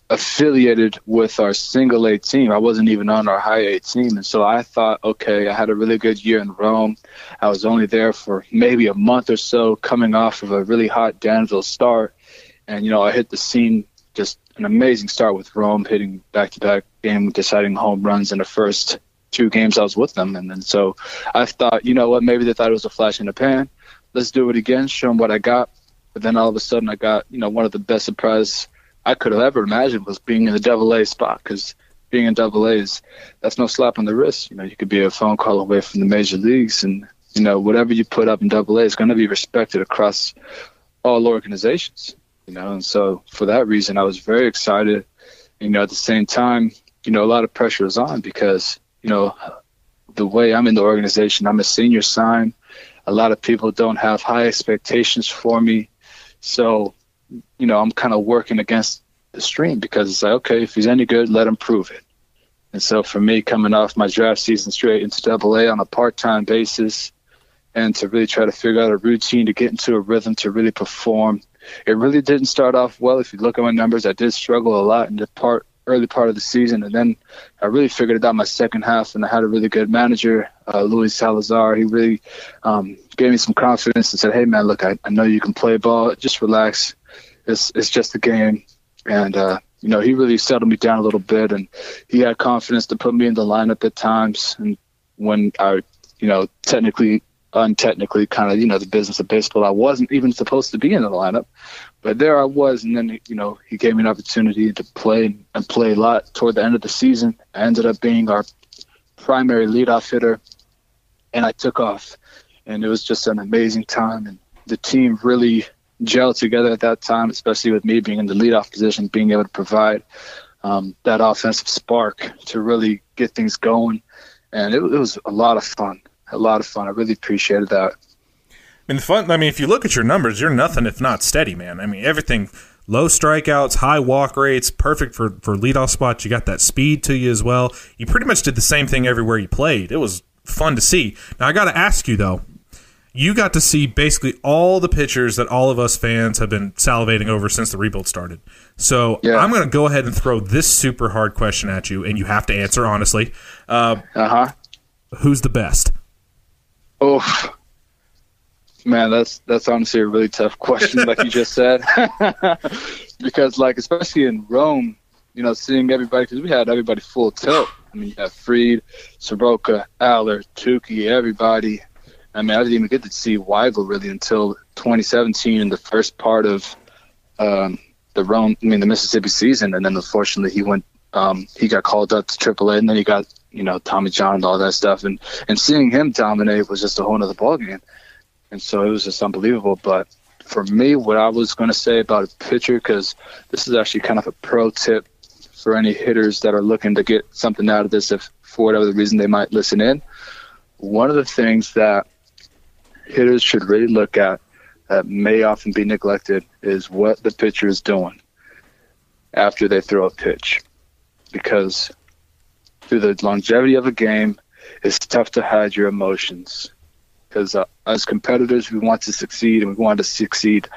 affiliated with our single A team. I wasn't even on our high A team. And so I thought, okay, I had a really good year in Rome. I was only there for maybe a month or so, coming off of a really hot Danville start. And, you know, I hit the scene just an amazing start with Rome, hitting back to back game deciding home runs in the first two games I was with them. And then so I thought, you know what, maybe they thought it was a flash in the pan. Let's do it again, show them what I got. But then all of a sudden, I got, you know, one of the best surprise I could have ever imagined was being in the double A spot because being in double A is that's no slap on the wrist. You know, you could be a phone call away from the major leagues and you know, whatever you put up in double A is going to be respected across all organizations, you know, and so for that reason, I was very excited. You know, at the same time, you know, a lot of pressure is on because, you know, the way I'm in the organization, I'm a senior sign. A lot of people don't have high expectations for me. So you know, I'm kind of working against the stream because it's like, okay, if he's any good, let him prove it. And so for me, coming off my draft season straight into Double A on a part-time basis, and to really try to figure out a routine to get into a rhythm to really perform, it really didn't start off well. If you look at my numbers, I did struggle a lot in the part early part of the season, and then I really figured it out my second half, and I had a really good manager, uh, Luis Salazar. He really um, gave me some confidence and said, "Hey, man, look, I, I know you can play ball. Just relax it's it's just a game, and uh, you know he really settled me down a little bit, and he had confidence to put me in the lineup at times, and when I, you know, technically, untechnically, kind of you know the business of baseball, I wasn't even supposed to be in the lineup, but there I was, and then you know he gave me an opportunity to play and play a lot toward the end of the season. I ended up being our primary leadoff hitter, and I took off, and it was just an amazing time, and the team really gel together at that time, especially with me being in the leadoff position, being able to provide um, that offensive spark to really get things going. And it, it, was a lot of fun, a lot of fun. I really appreciated that. I mean, fun. I mean, if you look at your numbers, you're nothing if not steady, man. I mean, everything low strikeouts, high walk rates, perfect for for leadoff spots. You got that speed to you as well. You pretty much did the same thing everywhere you played. It was fun to see. Now I got to ask you though, you got to see basically all the pitchers that all of us fans have been salivating over since the rebuild started. So yeah. I'm going to go ahead and throw this super hard question at you, and you have to answer honestly. Uh huh. Who's the best? Oh, Man, that's that's honestly a really tough question, like you just said, because like especially in Rome, you know, seeing everybody because we had everybody full tilt. I mean, you have Fried, Soroka, Allard, Touki, everybody. I mean, I didn't even get to see Weigel really until 2017 in the first part of um, the Rome, I mean, the Mississippi season, and then unfortunately he went, um, he got called up to AAA, and then he got, you know, Tommy John and all that stuff, and and seeing him dominate was just a whole other ballgame, and so it was just unbelievable. But for me, what I was going to say about a pitcher, because this is actually kind of a pro tip for any hitters that are looking to get something out of this, if for whatever reason they might listen in. One of the things that hitters should really look at that may often be neglected is what the pitcher is doing after they throw a pitch. Because through the longevity of a game, it's tough to hide your emotions. Because uh, as competitors, we want to succeed and we want to succeed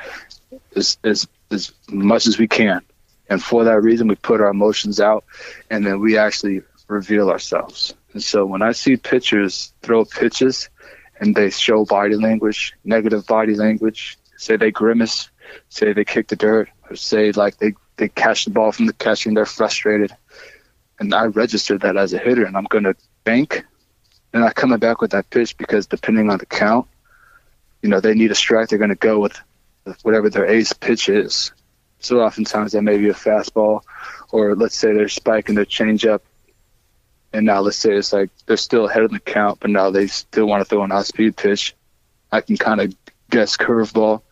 as, as, as much as we can. And for that reason, we put our emotions out and then we actually reveal ourselves. And so when I see pitchers throw pitches and they show body language, negative body language, say they grimace, say they kick the dirt, or say like they, they catch the ball from the catcher and they're frustrated. And I register that as a hitter and I'm going to bank and not coming back with that pitch because depending on the count, you know, they need a strike, they're going to go with whatever their ace pitch is. So oftentimes that may be a fastball, or let's say they're spiking their changeup, and now let's say it's like they're still ahead of the count, but now they still want to throw an off-speed pitch. I can kind of guess curveball,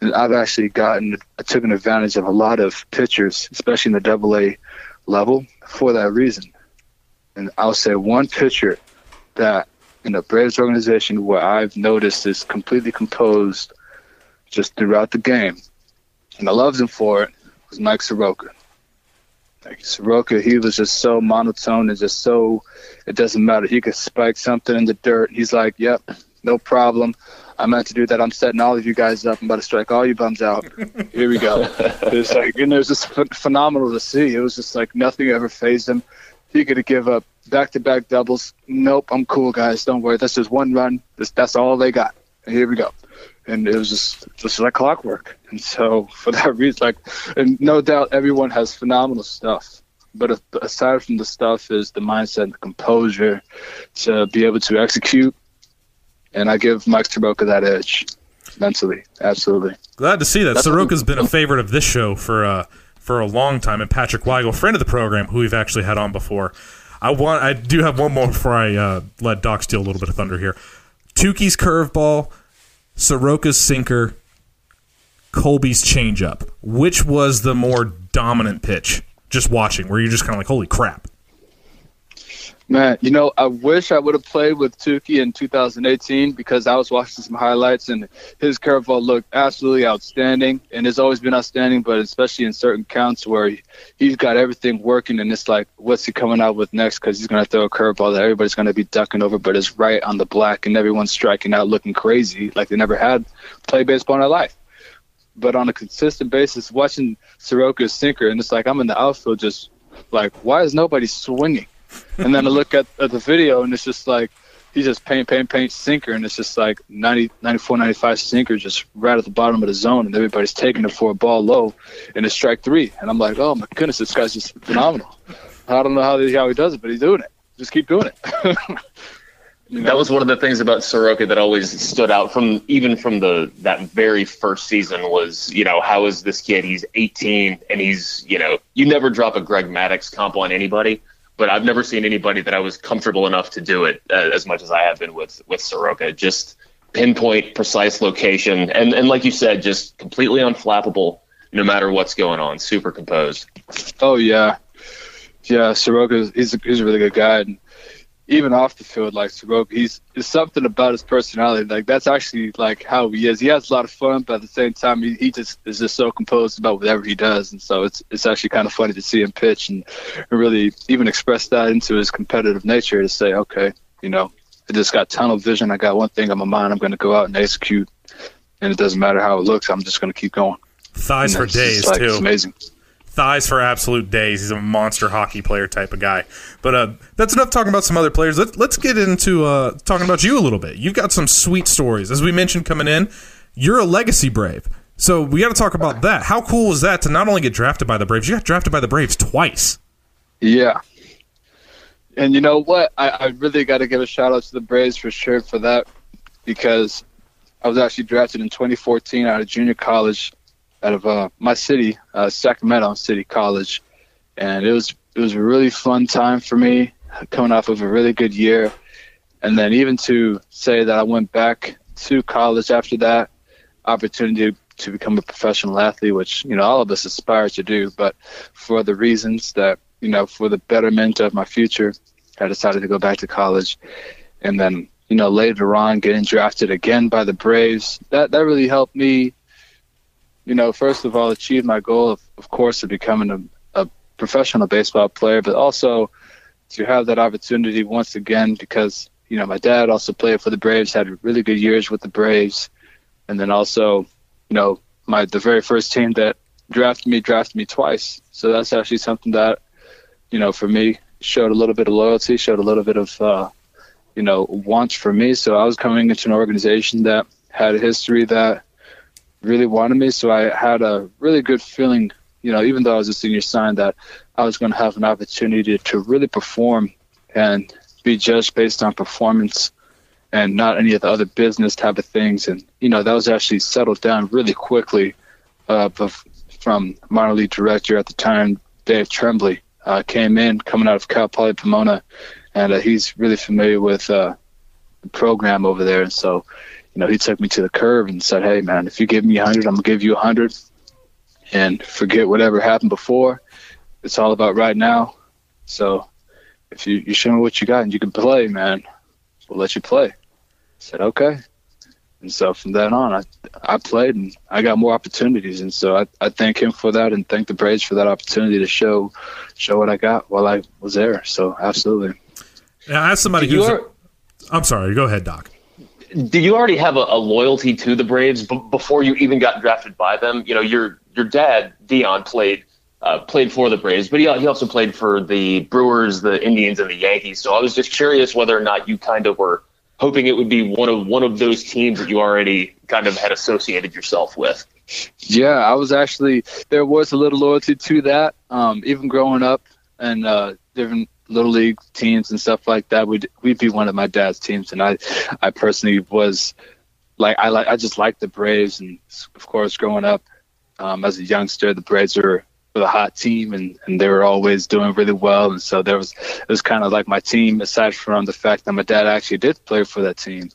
and I've actually gotten I took an advantage of a lot of pitchers, especially in the Double A level, for that reason. And I'll say one pitcher that in the Braves organization where I've noticed is completely composed just throughout the game and I loved him for it, was Mike Soroka. Like Soroka, he was just so monotone and just so, it doesn't matter. He could spike something in the dirt. He's like, yep, no problem. I meant to do that. I'm setting all of you guys up. I'm about to strike all you bums out. Here we go. It's like, and it was just ph- phenomenal to see. It was just like nothing ever phased him. He could have give up back-to-back doubles. Nope, I'm cool, guys. Don't worry. That's just one run. That's, that's all they got. Here we go and it was just just like clockwork. And so for that reason, like, and no doubt everyone has phenomenal stuff. But aside from the stuff, is the mindset and the composure to be able to execute. And I give Mike Soroka that edge mentally. Absolutely. Glad to see that. That's Soroka's been a favorite of this show for uh, for a long time, and Patrick Weigel, friend of the program, who we've actually had on before. I want. I do have one more before I uh, let Doc steal a little bit of thunder here. Touki's curveball Soroka's sinker, Kolby's changeup. Which was the more dominant pitch? Just watching, where you're just kind of like, holy crap. Man, you know, I wish I would have played with Touki in 2018 because I was watching some highlights and his curveball looked absolutely outstanding and has always been outstanding, but especially in certain counts where he, he's got everything working and it's like, what's he coming out with next? Because he's going to throw a curveball that everybody's going to be ducking over, but it's right on the black and everyone's striking out looking crazy like they never had played baseball in their life. But on a consistent basis, watching Soroka's sinker, and it's like I'm in the outfield just like, why is nobody swinging? And then I look at, at the video and it's just like he just paint, paint, paint sinker, and it's just like 90, 94, 95 sinker just right at the bottom of the zone, and everybody's taking it for a ball low, and it's strike three. And I'm like, oh my goodness, this guy's just phenomenal. I don't know how, how he does it, but he's doing it. Just keep doing it. you know? That was one of the things about Soroka that always stood out from even from the that very first season was you know how is this kid? He's 18 and he's you know you never drop a Greg Maddux comp on anybody but I've never seen anybody that I was comfortable enough to do it uh, as much as I have been with with Soroka. Just pinpoint, precise location, and and like you said, just completely unflappable no matter what's going on. Super composed. Oh yeah, yeah. Soroka, he's a, he's a really good guy. And even off the field, like Soroka, he's there's something about his personality. Like that's actually like how he is. He has a lot of fun, but at the same time, he, he just is just so composed about whatever he does, and so it's it's actually kind of funny to see him pitch and really even express that into his competitive nature to say, okay, you know, I just got tunnel vision. I got one thing on my mind. I'm going to go out and execute, and it doesn't matter how it looks. I'm just going to keep going. Thighs for days like, too. It's amazing. Thighs for absolute days. He's a monster hockey player type of guy. But uh, that's enough talking about some other players. Let, let's get into uh, talking about you a little bit. You've got some sweet stories. As we mentioned coming in, you're a legacy Brave. So we got to talk about that. How cool was that to not only get drafted by the Braves, you got drafted by the Braves twice. Yeah. And you know what? I, I really got to give a shout out to the Braves for sure for that because I was actually drafted in 2014 out of junior college out of uh, my city, uh, Sacramento City College, and it was it was a really fun time for me, coming off of a really good year, and then even to say that I went back to college after that opportunity to become a professional athlete, which you know all of us aspire to do, but for the reasons that you know for the betterment of my future, I decided to go back to college, and then you know later on getting drafted again by the Braves. That that really helped me you know, first of all, achieve my goal of, of course, of becoming a, a professional baseball player, but also to have that opportunity once again because, you know, my dad also played for the Braves, had really good years with the Braves. And then also, you know, my the very first team that drafted me drafted me twice. So that's actually something that, you know, for me showed a little bit of loyalty, showed a little bit of, uh, you know, want for me. So I was coming into an organization that had a history that really wanted me. So I had a really good feeling, you know, even though I was a senior sign, that I was going to have an opportunity to really perform and be judged based on performance and not any of the other business type of things. And, you know, that was actually settled down really quickly uh, from minor league director at the time, Dave Trembley, uh, came in coming out of Cal Poly Pomona. And uh, he's really familiar with uh, the program over there. And so you know, he took me to the curb and said, "Hey, man, if you give me a hundred, I'm gonna give you a hundred, and forget whatever happened before. It's all about right now. So, if you you show me what you got and you can play, man, we'll let you play." I said, "Okay." And so from then on, I I played and I got more opportunities, and so I, I thank him for that and thank the Braves for that opportunity to show show what I got while I was there. So absolutely. Yeah, as somebody who's, I'm sorry. Go ahead, Doc do you already have a, a loyalty to the Braves b- before you even got drafted by them? You know, your your dad Dion played uh, played for the Braves, but he he also played for the Brewers, the Indians, and the Yankees. So I was just curious whether or not you kind of were hoping it would be one of one of those teams that you already kind of had associated yourself with. Yeah, I was actually there was a little loyalty to that. Um, even growing up and uh, different little league teams and stuff like that, we'd we'd be one of my dad's teams, and I I personally was like I like I just liked the Braves, and of course growing up um, as a youngster, the Braves were, were a hot team, and and they were always doing really well, and so there was it was kind of like my team, aside from the fact that my dad actually did play for that team.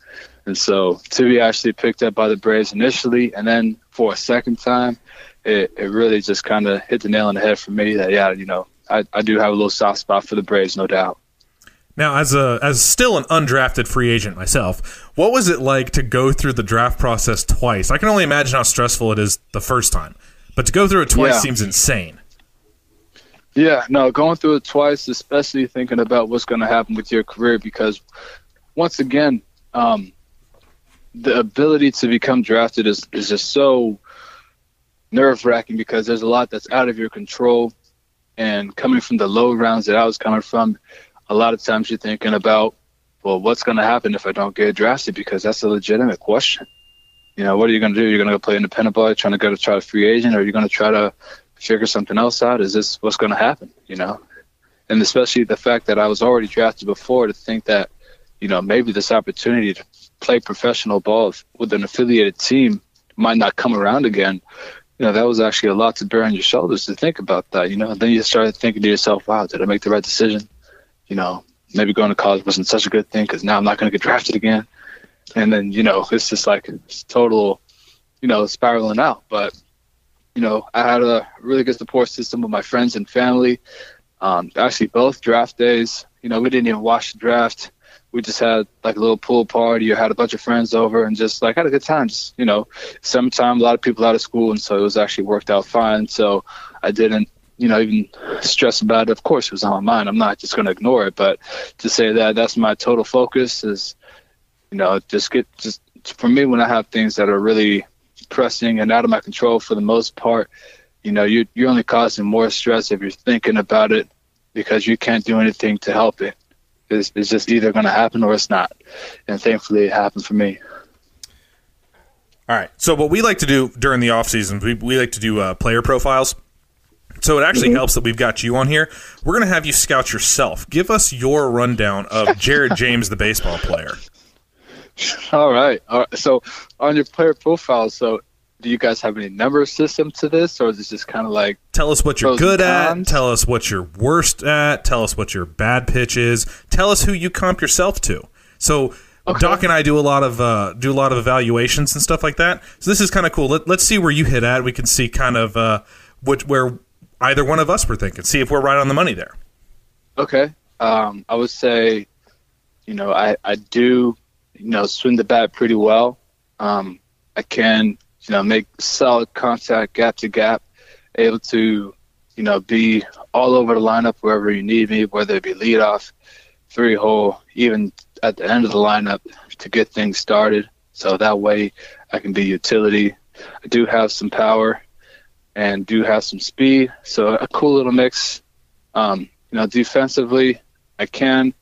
And so to be actually picked up by the Braves initially, and then for a second time, it, it really just kind of hit the nail on the head for me that yeah, you know, I, I do have a little soft spot for the Braves, no doubt. Now, as a as still an undrafted free agent myself, what was it like to go through the draft process twice? I can only imagine how stressful it is the first time, but to go through it twice yeah. seems insane. Yeah, no, going through it twice, especially thinking about what's going to happen with your career, because once again, um, the ability to become drafted is, is just so nerve wracking because there's a lot that's out of your control. And coming from the low rounds that I was coming from, a lot of times you're thinking about, well, what's going to happen if I don't get drafted? Because that's a legitimate question. You know, what are you going to do? You're going to go play independent ball, trying to go to try a free agent, or are you going to try to figure something else out? Is this what's going to happen? You know, and especially the fact that I was already drafted before to think that, you know, maybe this opportunity to play professional ball with an affiliated team might not come around again you know, that was actually a lot to bear on your shoulders to think about that, you know. And then you started thinking to yourself, wow, did I make the right decision? You know, maybe going to college wasn't such a good thing because now I'm not going to get drafted again. And then, you know, it's just like it's total, you know, spiraling out. But, you know, I had a really good support system with my friends and family. Um, actually, both draft days, you know, we didn't even watch the draft we just had like a little pool party or had a bunch of friends over and just like had a good time. Just, you know, summertime, a lot of people out of school, and so it was actually worked out fine. So I didn't, you know, even stress about it. Of course, it was on my mind. I'm not just going to ignore it, but to say that that's my total focus is, you know, just get just for me when I have things that are really pressing and out of my control for the most part. you know, you you're only causing more stress if you're thinking about it because you can't do anything to help it. It's, it's just either going to happen or it's not. And thankfully, it happened for me. All right. So what we like to do during the off season, we, we like to do uh, player profiles. So it actually helps that we've got you on here. We're going to have you scout yourself. Give us your rundown of Jared James, the baseball player. All right. All right. So on your player profile, so do you guys have any number system to this, or is it just kind of like Tell us what you're good at. Tell us what you're worst at. Tell us what your bad pitch is. Tell us who you comp yourself to. So Doc and I do a lot of uh, do a lot of evaluations and stuff like that. So this is kind of cool. Let, let's see where you hit at. We can see kind of uh, which where either one of us were thinking. See if we're right on the money there. Okay. Um, I would say, you know, I, I do, you know, swing the bat pretty well. Um, I can, you know, make solid contact gap to gap, able to, you know, be all over the lineup wherever you need me, whether it be leadoff, three hole, even at the end of the lineup to get things started. So that way I can be utility. I do have some power and do have some speed. So a cool little mix. Um, you know, defensively, I can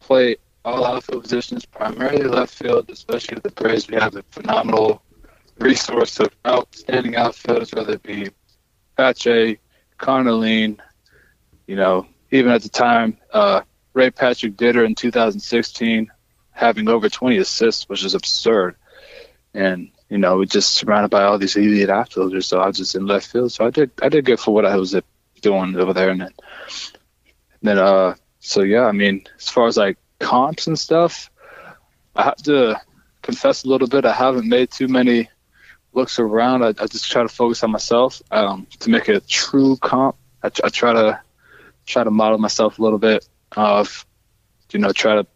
play all outfield positions, primarily left field, especially with the Braves. We have a phenomenal resource of outstanding outfielders, whether it be Pache, Connerline, you know, even at the time, uh, Ray Patrick did Didder in 2016 having over 20 assists, which is absurd. And, you know, we're just surrounded by all these elite outfielders, so I was just in left field. So I did I did good for what I was doing over there. And then, then uh, so yeah, I mean, as far as like comps and stuff, I have to confess a little bit. I haven't made too many looks around. I, I just try to focus on myself um, to make it a true comp. I, I try to try to model myself a little bit of, you know, try to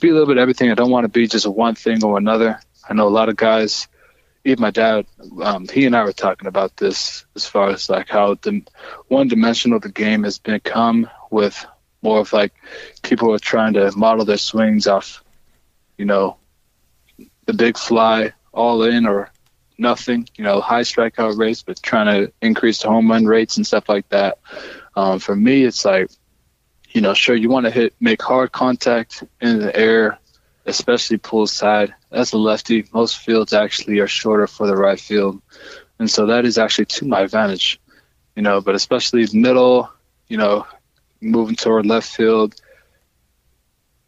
be a little bit of everything. I don't want to be just one thing or another. I know a lot of guys, even my dad, um, he and I were talking about this as far as like how the one dimensional the game has become with more of like people are trying to model their swings off, you know, the big fly all in or nothing, you know, high strikeout rates, but trying to increase the home run rates and stuff like that. Um, for me, it's like, you know, sure, you want to hit, make hard contact in the air, especially pull side. As a lefty, most fields actually are shorter for the right field. And so that is actually to my advantage, you know, but especially middle, you know, moving toward left field,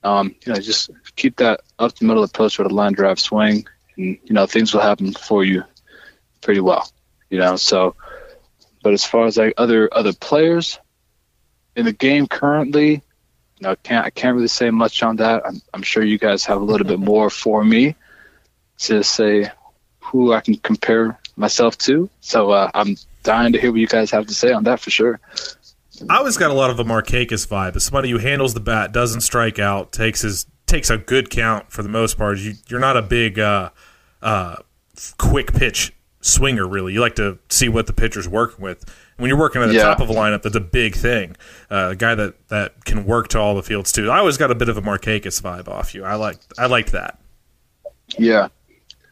um, you know, just keep that up the middle approach with a line drive swing, you know things will happen for you pretty well. You know, so. But as far as like other other players in the game currently, you know, I can't I can't really say much on that. I'm I'm sure you guys have a little bit more for me to say who I can compare myself to. So uh, I'm dying to hear what you guys have to say on that for sure. I always got a lot of a Markakis vibe. As somebody who handles the bat, doesn't strike out, takes his takes a good count for the most part. You, you're not a big uh, uh, quick pitch swinger, really. You like to see what the pitcher's working with. When you're working at the Yeah. top of a lineup, that's a big thing. Uh, a guy that, that can work to all the fields too. I always got a bit of a Markakis vibe off you. I like I liked that. Yeah,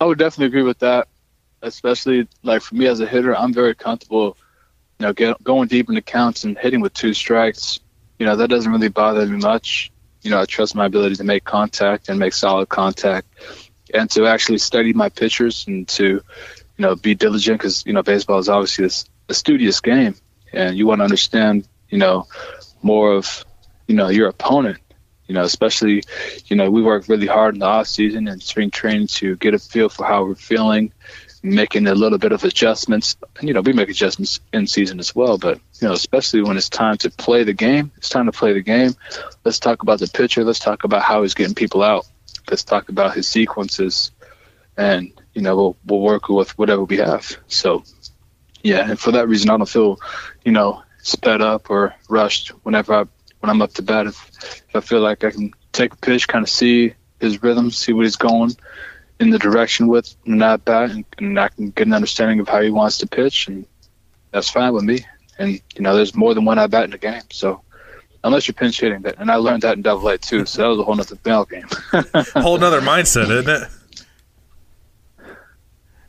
I would definitely agree with that. Especially like for me as a hitter, I'm very comfortable, you know, get, going deep into counts and hitting with two strikes. You know, that doesn't really bother me much. You know, I trust my ability to make contact and make solid contact, and to actually study my pitchers and to, you know, be diligent because you know baseball is obviously this a studious game, and you want to understand, you know, more of, you know, your opponent you know, especially, you know, we work really hard in the off season and spring training to get a feel for how we're feeling, making a little bit of adjustments. And, you know, we make adjustments in season as well, but, you know, especially when it's time to play the game, it's time to play the game. Let's talk about the pitcher. Let's talk about how he's getting people out. Let's talk about his sequences and, you know, we'll, we'll work with whatever we have. So, yeah, and for that reason, I don't feel, you know, sped up or rushed whenever I when I'm up to bat. If, if I feel like I can take a pitch, kind of see his rhythm, see what he's going in the direction with that bat, and, and I can get an understanding of how he wants to pitch, and that's fine with me. And you know, there's more than one at bat in the game, so unless you're pinch hitting, that, and I learned that in Double A too, so that was a whole nother ball game. whole nother mindset, isn't it?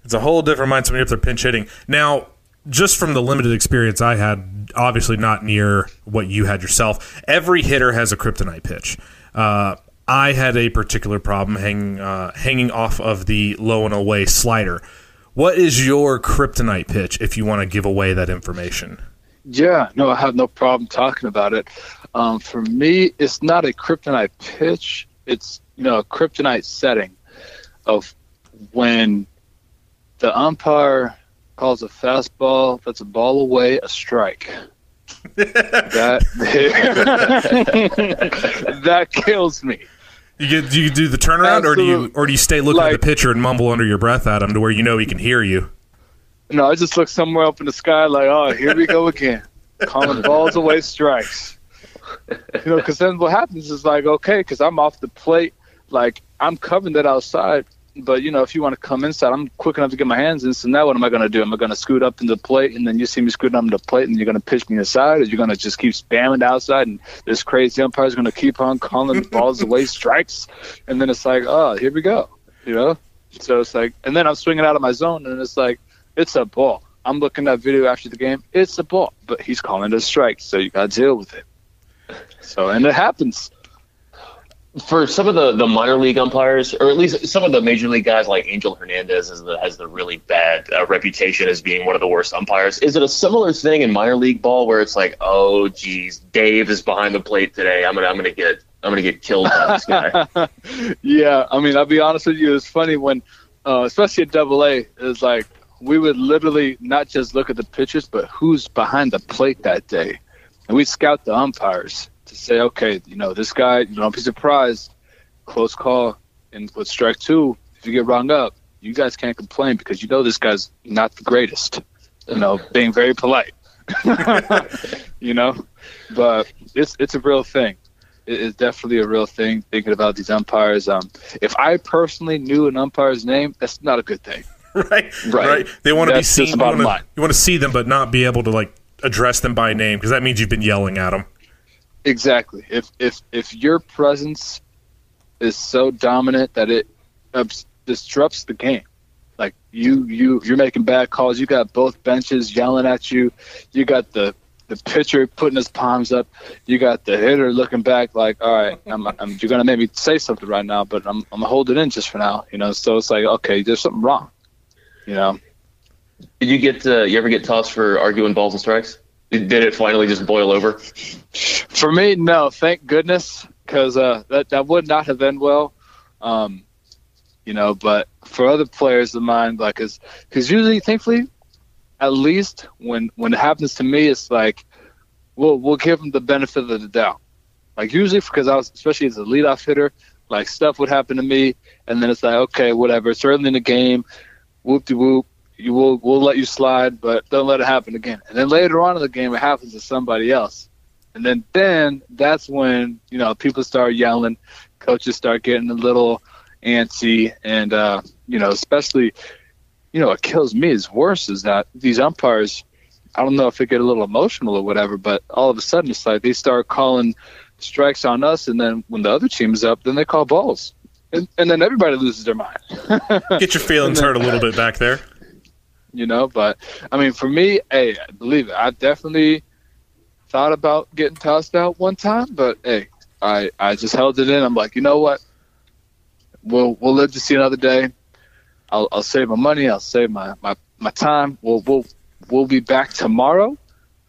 It's a whole different mindset when you're up there pinch hitting. Now, just from the limited experience I had, obviously not near what you had yourself. Every hitter has a kryptonite pitch. Uh, I had a particular problem hanging uh, hanging off of the low and away slider. What is your kryptonite pitch? If you want to give away that information. Yeah, no, I have no problem talking about it. Um, for me, it's not a kryptonite pitch. It's you know a kryptonite setting of when the umpire calls a fastball that's a ball away a strike. that that kills me. You get do you do the turnaround or do you or do you stay looking at the pitcher and mumble under your breath at him to where you know he can hear you? No, I just look somewhere up in the sky like, oh, here we go again, calling balls away strikes. You know, because then what happens is like, okay, because I'm off the plate, like I'm covering that outside, but you know, if you want to come inside, I'm quick enough to get my hands in. So now what am I going to do? Am I going to scoot up into the plate, and then you see me scooting up into the plate, and you're going to pitch me inside, or you're going to just keep spamming the outside, and this crazy umpire is going to keep on calling balls away strikes, and then it's like, oh, here we go, you know. So it's like, and then I'm swinging out of my zone, and it's like, it's a ball. I'm looking at video after the game. It's a ball, but he's calling it a strike, so you got to deal with it. So, and it happens. for some of the, the minor league umpires, or at least some of the major league guys like Angel Hernandez has the, has the really bad uh, reputation as being one of the worst umpires. Is it a similar thing in minor league ball where it's like, oh, geez, Dave is behind the plate today. I'm gonna I'm gonna get I'm gonna get killed by this guy. yeah, I mean, I'll be honest with you. It's funny when, uh, especially at Double A, it's like we would literally not just look at the pitchers, but who's behind the plate that day, and we'd scout the umpires to say, okay, you know, this guy, you don't be surprised, close call, and with strike two, if you get rung up, you guys can't complain because you know this guy's not the greatest. You know, being very polite. you know, but it's it's a real thing it is definitely a real thing. Thinking about these umpires, um, if I personally knew an umpire's name, that's not a good thing. right, Right. They want to be seen. just the bottom line. you want to see them, but not be able to like address them by name because that means you've been yelling at them. Exactly. If if if your presence is so dominant that it obs- disrupts the game, like you you you're making bad calls. You got both benches yelling at you. You got the the pitcher putting his palms up. You got the hitter looking back like, all right, I'm, I'm, you're gonna make me say something right now, but I'm I'm it in just for now. You know. So it's like, okay, there's something wrong. You know. Did you get uh, you ever get tossed for arguing balls and strikes? Did it finally just boil over? For me, no, thank goodness, because uh, that that would not have been well. Um, you know, but for other players of mine, like, because usually, thankfully, at least when when it happens to me, it's like we'll we'll give them the benefit of the doubt. Like usually, because I was especially as a leadoff hitter, like stuff would happen to me, and then it's like, okay, whatever. It's early in the game, whoop de whoop. You will we'll let you slide, but don't let it happen again. And then later on in the game, it happens to somebody else. And then then that's when you know people start yelling, coaches start getting a little antsy, and uh, you know especially you know what kills me is worse is that these umpires. I don't know if they get a little emotional or whatever, but all of a sudden it's like they start calling strikes on us, and then when the other team's up, then they call balls, and, and then everybody loses their mind. Get your feelings hurt a little bit back there. You know. But I mean, for me, hey, believe it, I definitely thought about getting tossed out one time, but hey, I I just held it in. I'm like, you know what? We'll we'll live to see another day. I'll I'll save my money. I'll save my my my time. We'll we'll we'll be back tomorrow.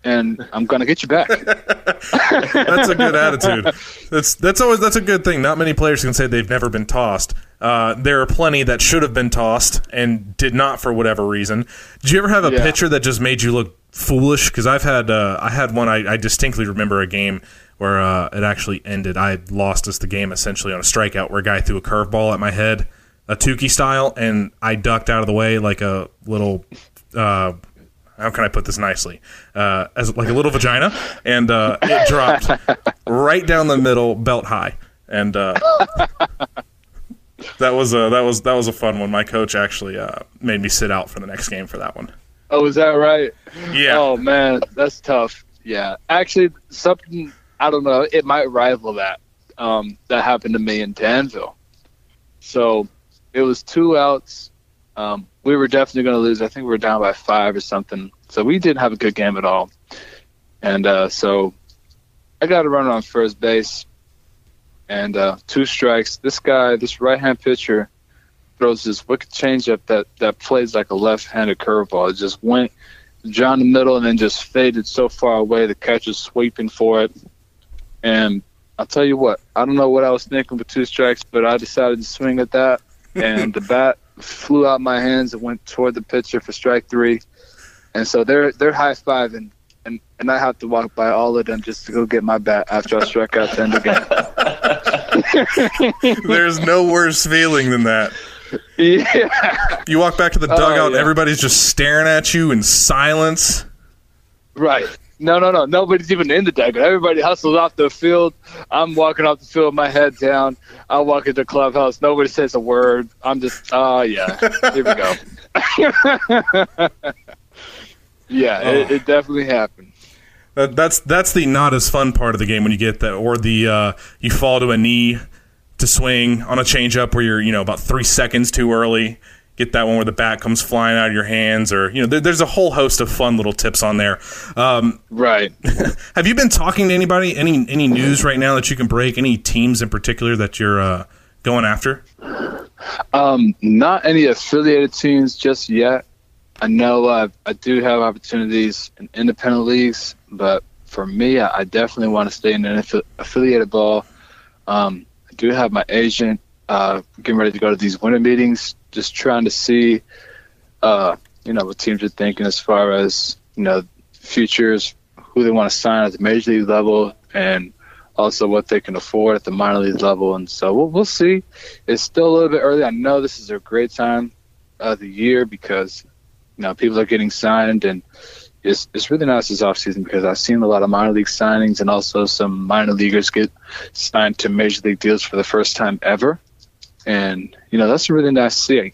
And I'm gonna get you back. That's a good attitude. That's that's always that's a good thing. Not many players can say they've never been tossed. Uh, there are plenty that should have been tossed and did not for whatever reason. Did you ever have a Yeah. pitcher that just made you look foolish? Because I've had uh, I had one. I, I distinctly remember a game where uh, it actually ended. I lost us the game essentially on a strikeout where a guy threw a curveball at my head, a Touki style, and I ducked out of the way like a little. How can I put this nicely? Uh, as like a little vagina, and uh, it dropped right down the middle, belt high, and uh, that was a that was that was a fun one. My coach actually uh, made me sit out for the next game for that one. Oh, is that right? Yeah. Oh man, that's tough. Yeah, actually, something I don't know. It might rival that. Um, that happened to me in Danville. So it was two outs. Um, we were definitely going to lose. I think we were down by five or something. So we didn't have a good game at all. And uh, so I got a runner on first base and uh, two strikes. This guy, this right hand pitcher, throws this wicked changeup that, that plays like a left handed curveball. It just went down the middle and then just faded so far away. The catcher's sweeping for it. And I'll tell you what, I don't know what I was thinking with two strikes, but I decided to swing at that. And the bat flew out my hands and went toward the pitcher for strike three. And so they're they're high fiving and, and I have to walk by all of them just to go get my bat after I struck out to end the game. There's no worse feeling than that. Yeah. You walk back to the Oh, dugout, yeah. everybody's just staring at you in silence. Right. No, no, no. Nobody's even in the dugout. Everybody hustles off the field. I'm walking off the field, my head down. I walk into the clubhouse. Nobody says a word. I'm just, oh, yeah. Here we go. yeah, it, it definitely happened. That, that's that's the not as fun part of the game when you get that, or the uh, you fall to a knee to swing on a changeup where you're you know about three seconds too early. Get that one where the bat comes flying out of your hands, or you know there, there's a whole host of fun little tips on there. Um, right. have you been talking to anybody? Any any news right now that you can break? Any teams in particular that you're uh, going after? Um, not any affiliated teams just yet. I know uh, I do have opportunities in independent leagues, but for me, I, I definitely want to stay in an affi- affiliated ball. Um, I do have my agent uh, getting ready to go to these winter meetings, just trying to see, uh, you know, what teams are thinking as far as you know futures, who they want to sign at the major league level, and also what they can afford at the minor league level. And so we'll, we'll see. It's still a little bit early. I know this is a great time of the year because you know people are getting signed and it's, it's really nice this offseason because I've seen a lot of minor league signings and also some minor leaguers get signed to major league deals for the first time ever. And, you know, that's a really nice see,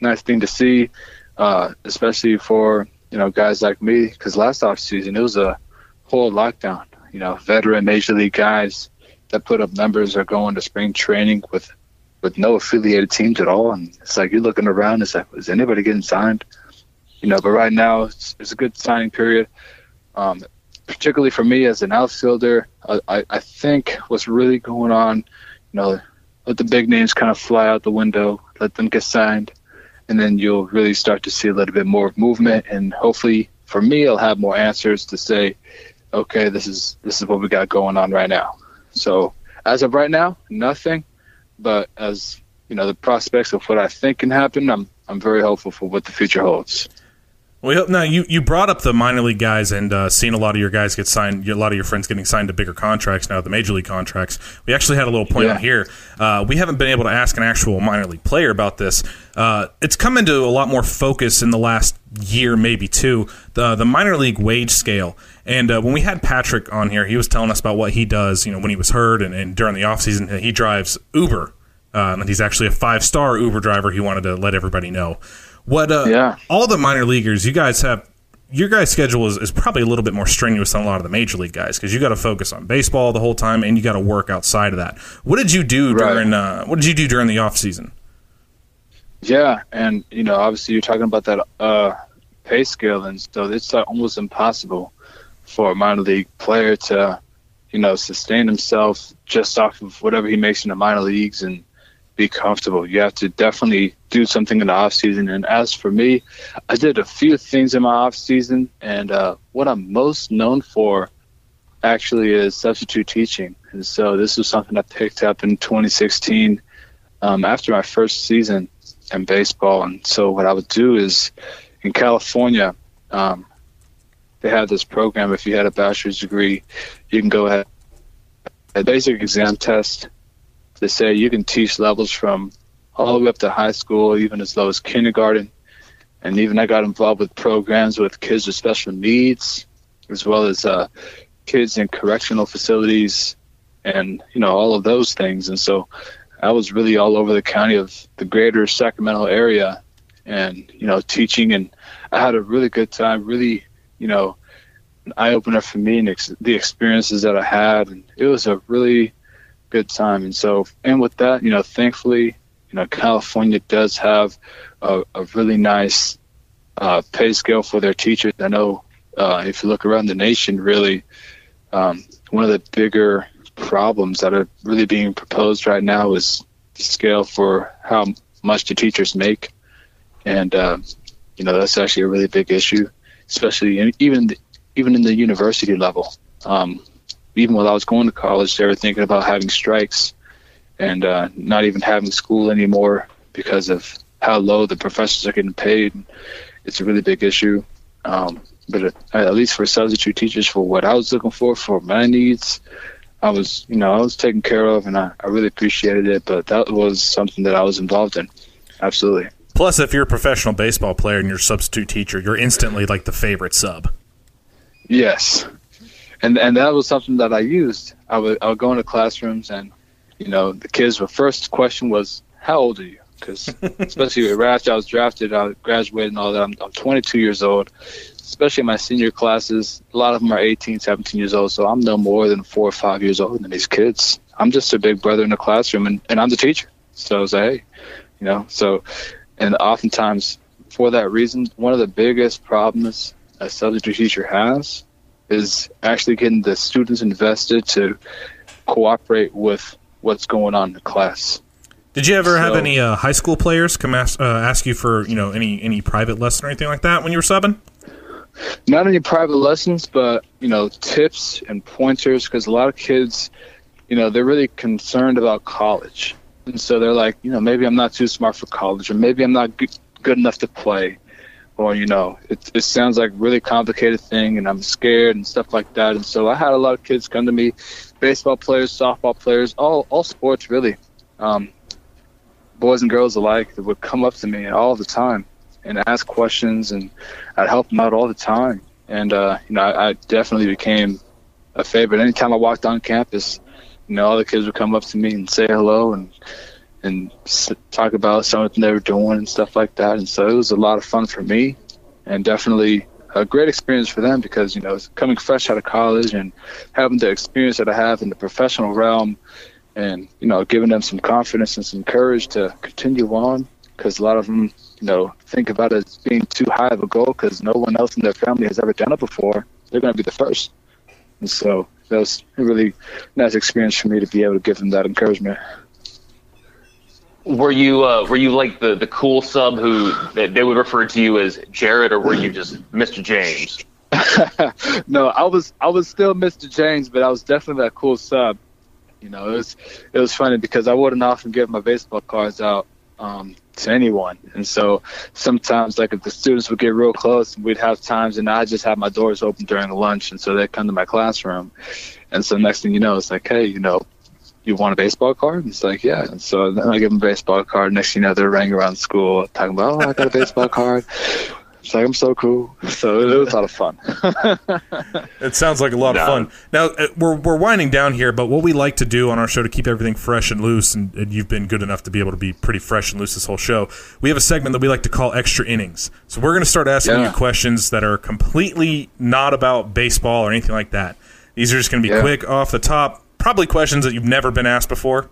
nice thing to see, uh, especially for, you know, guys like me because last off season it was a whole lockdown. You know, veteran major league guys that put up numbers are going to spring training with with no affiliated teams at all. And it's like you're looking around, it's like, is anybody getting signed? You know, but right now it's, it's a good signing period. Um, particularly for me as an outfielder, I, I, I think what's really going on, you know, let the big names kind of fly out the window, let them get signed, and then you'll really start to see a little bit more movement. And hopefully, for me, I'll have more answers to say, okay, this is this is what we got going on right now. So as of right now, nothing. But as you know, the prospects of what I think can happen, I'm I'm very hopeful for what the future holds. We hope now. You, you brought up the minor league guys and uh, seen a lot of your guys get signed. A lot of your friends getting signed to bigger contracts now, the major league contracts. We actually had a little point Yeah. on here. Uh, we haven't been able to ask an actual minor league player about this. Uh, it's come into a lot more focus in the last year, maybe two. The the minor league wage scale. And uh, when we had Patrick on here, he was telling us about what he does. You know, when he was hurt and, and during the offseason, he drives Uber. Um, and he's actually a five star Uber driver. He wanted to let everybody know. What uh, Yeah. all the minor leaguers, you guys have your guys' schedule is, is probably a little bit more strenuous than a lot of the major league guys because you got to focus on baseball the whole time and you got to work outside of that. What did you do Right. during uh, What did you do during the off season? Yeah, and you know, obviously, you're talking about that uh, pay scale, and so it's uh, almost impossible for a minor league player to, you know, sustain himself just off of whatever he makes in the minor leagues and be comfortable. You have to definitely do something in the off season. And as for me, I did a few things in my off season, and uh, what I'm most known for actually is substitute teaching. And so this was something I picked up in 2016 um, after my first season in baseball. And so what I would do is in California, um, they have this program. If you had a bachelor's degree, you can go ahead a basic exam test. They say you can teach levels from all the way up to high school, even as low as kindergarten. And even I got involved with programs with kids with special needs, as well as uh, kids in correctional facilities, and you know all of those things. And so I was really all over the county of the greater Sacramento area and, you know, teaching. And I had a really good time, really, you know, an eye opener for me and ex- the experiences that I had. And it was a really good time. And so, and with that, you know, thankfully, you know, California does have a, a really nice uh, pay scale for their teachers. I know uh, if you look around the nation, really, um, one of the bigger problems that are really being proposed right now is the scale for how much the teachers make, and uh, you know that's actually a really big issue, especially in, even even in the university level. Um, even while I was going to college, they were thinking about having strikes and uh, not even having school anymore because of how low the professors are getting paid. It's a really big issue. Um, but at, at least for substitute teachers, for what I was looking for, for my needs, I was, you know, I was taken care of, and I, I really appreciated it. But that was something that I was involved in. Absolutely. Plus, if you're a professional baseball player and you're a substitute teacher, you're instantly like the favorite sub. Yes, and and that was something that I used. I would I would go into classrooms, and you know, the kids. The first question was, "How old are you?" Because especially right after I was drafted, I graduated and all that. I'm, I'm 22 years old. Especially in my senior classes, a lot of them are 18, 17 years old. So I'm no more than four or five years older than these kids. I'm just a big brother in the classroom, and, and I'm the teacher. So I was like, hey, you know, so, and oftentimes for that reason, one of the biggest problems a substitute teacher has is actually getting the students invested to cooperate with what's going on in the class. Did you ever have any uh, high school players come ask, uh, ask you for you know any any private lesson or anything like that when you were subbing? Not any private lessons, but you know, tips and pointers because a lot of kids, you know, they're really concerned about college, and so they're like, you know, maybe I'm not too smart for college, or maybe I'm not good, good enough to play, you know, it, it sounds like a really complicated thing, and I'm scared and stuff like that. And so I had a lot of kids come to me, baseball players, softball players, all all sports really, um, boys and girls alike, that would come up to me all the time and ask questions, and I'd help them out all the time. And uh, you know, I, I definitely became a favorite. Anytime I walked on campus, you know, all the kids would come up to me and say hello and and talk about something they were doing and stuff like that. And so it was a lot of fun for me, and definitely a great experience for them because you know, coming fresh out of college and having the experience that I have in the professional realm, and you know, giving them some confidence and some courage to continue on because a lot of them, you know, think about it as being too high of a goal because no one else in their family has ever done it before. They're going to be the first, and so that was a really nice experience for me to be able to give them that encouragement. Were you uh, were you like the, the cool sub who they would refer to you as Jared, or were you just Mr. James? no, I was I was still Mr. James, but I was definitely that cool sub. You know, it was it was funny because I wouldn't often give my baseball cards out um, to anyone, and so sometimes like if the students would get real close, we'd have times, and I just have my doors open during lunch, and so they'd come to my classroom, and so next thing you know, it's like, hey, you know, you want a baseball card? And it's like, yeah. And so then I give them a baseball card. Next thing you know, they're running around school talking about, oh, I got a baseball card. It's like, I'm so cool. So it was a lot of fun. It sounds like a lot of fun. Now uh, we're we're winding down here, but what we like to do on our show to keep everything fresh and loose, and, and you've been good enough to be able to be pretty fresh and loose this whole show. We have a segment that we like to call extra innings. So we're going to start asking Yeah. you questions that are completely not about baseball or anything like that. These are just going to be Yeah. quick, off the top, probably questions that you've never been asked before.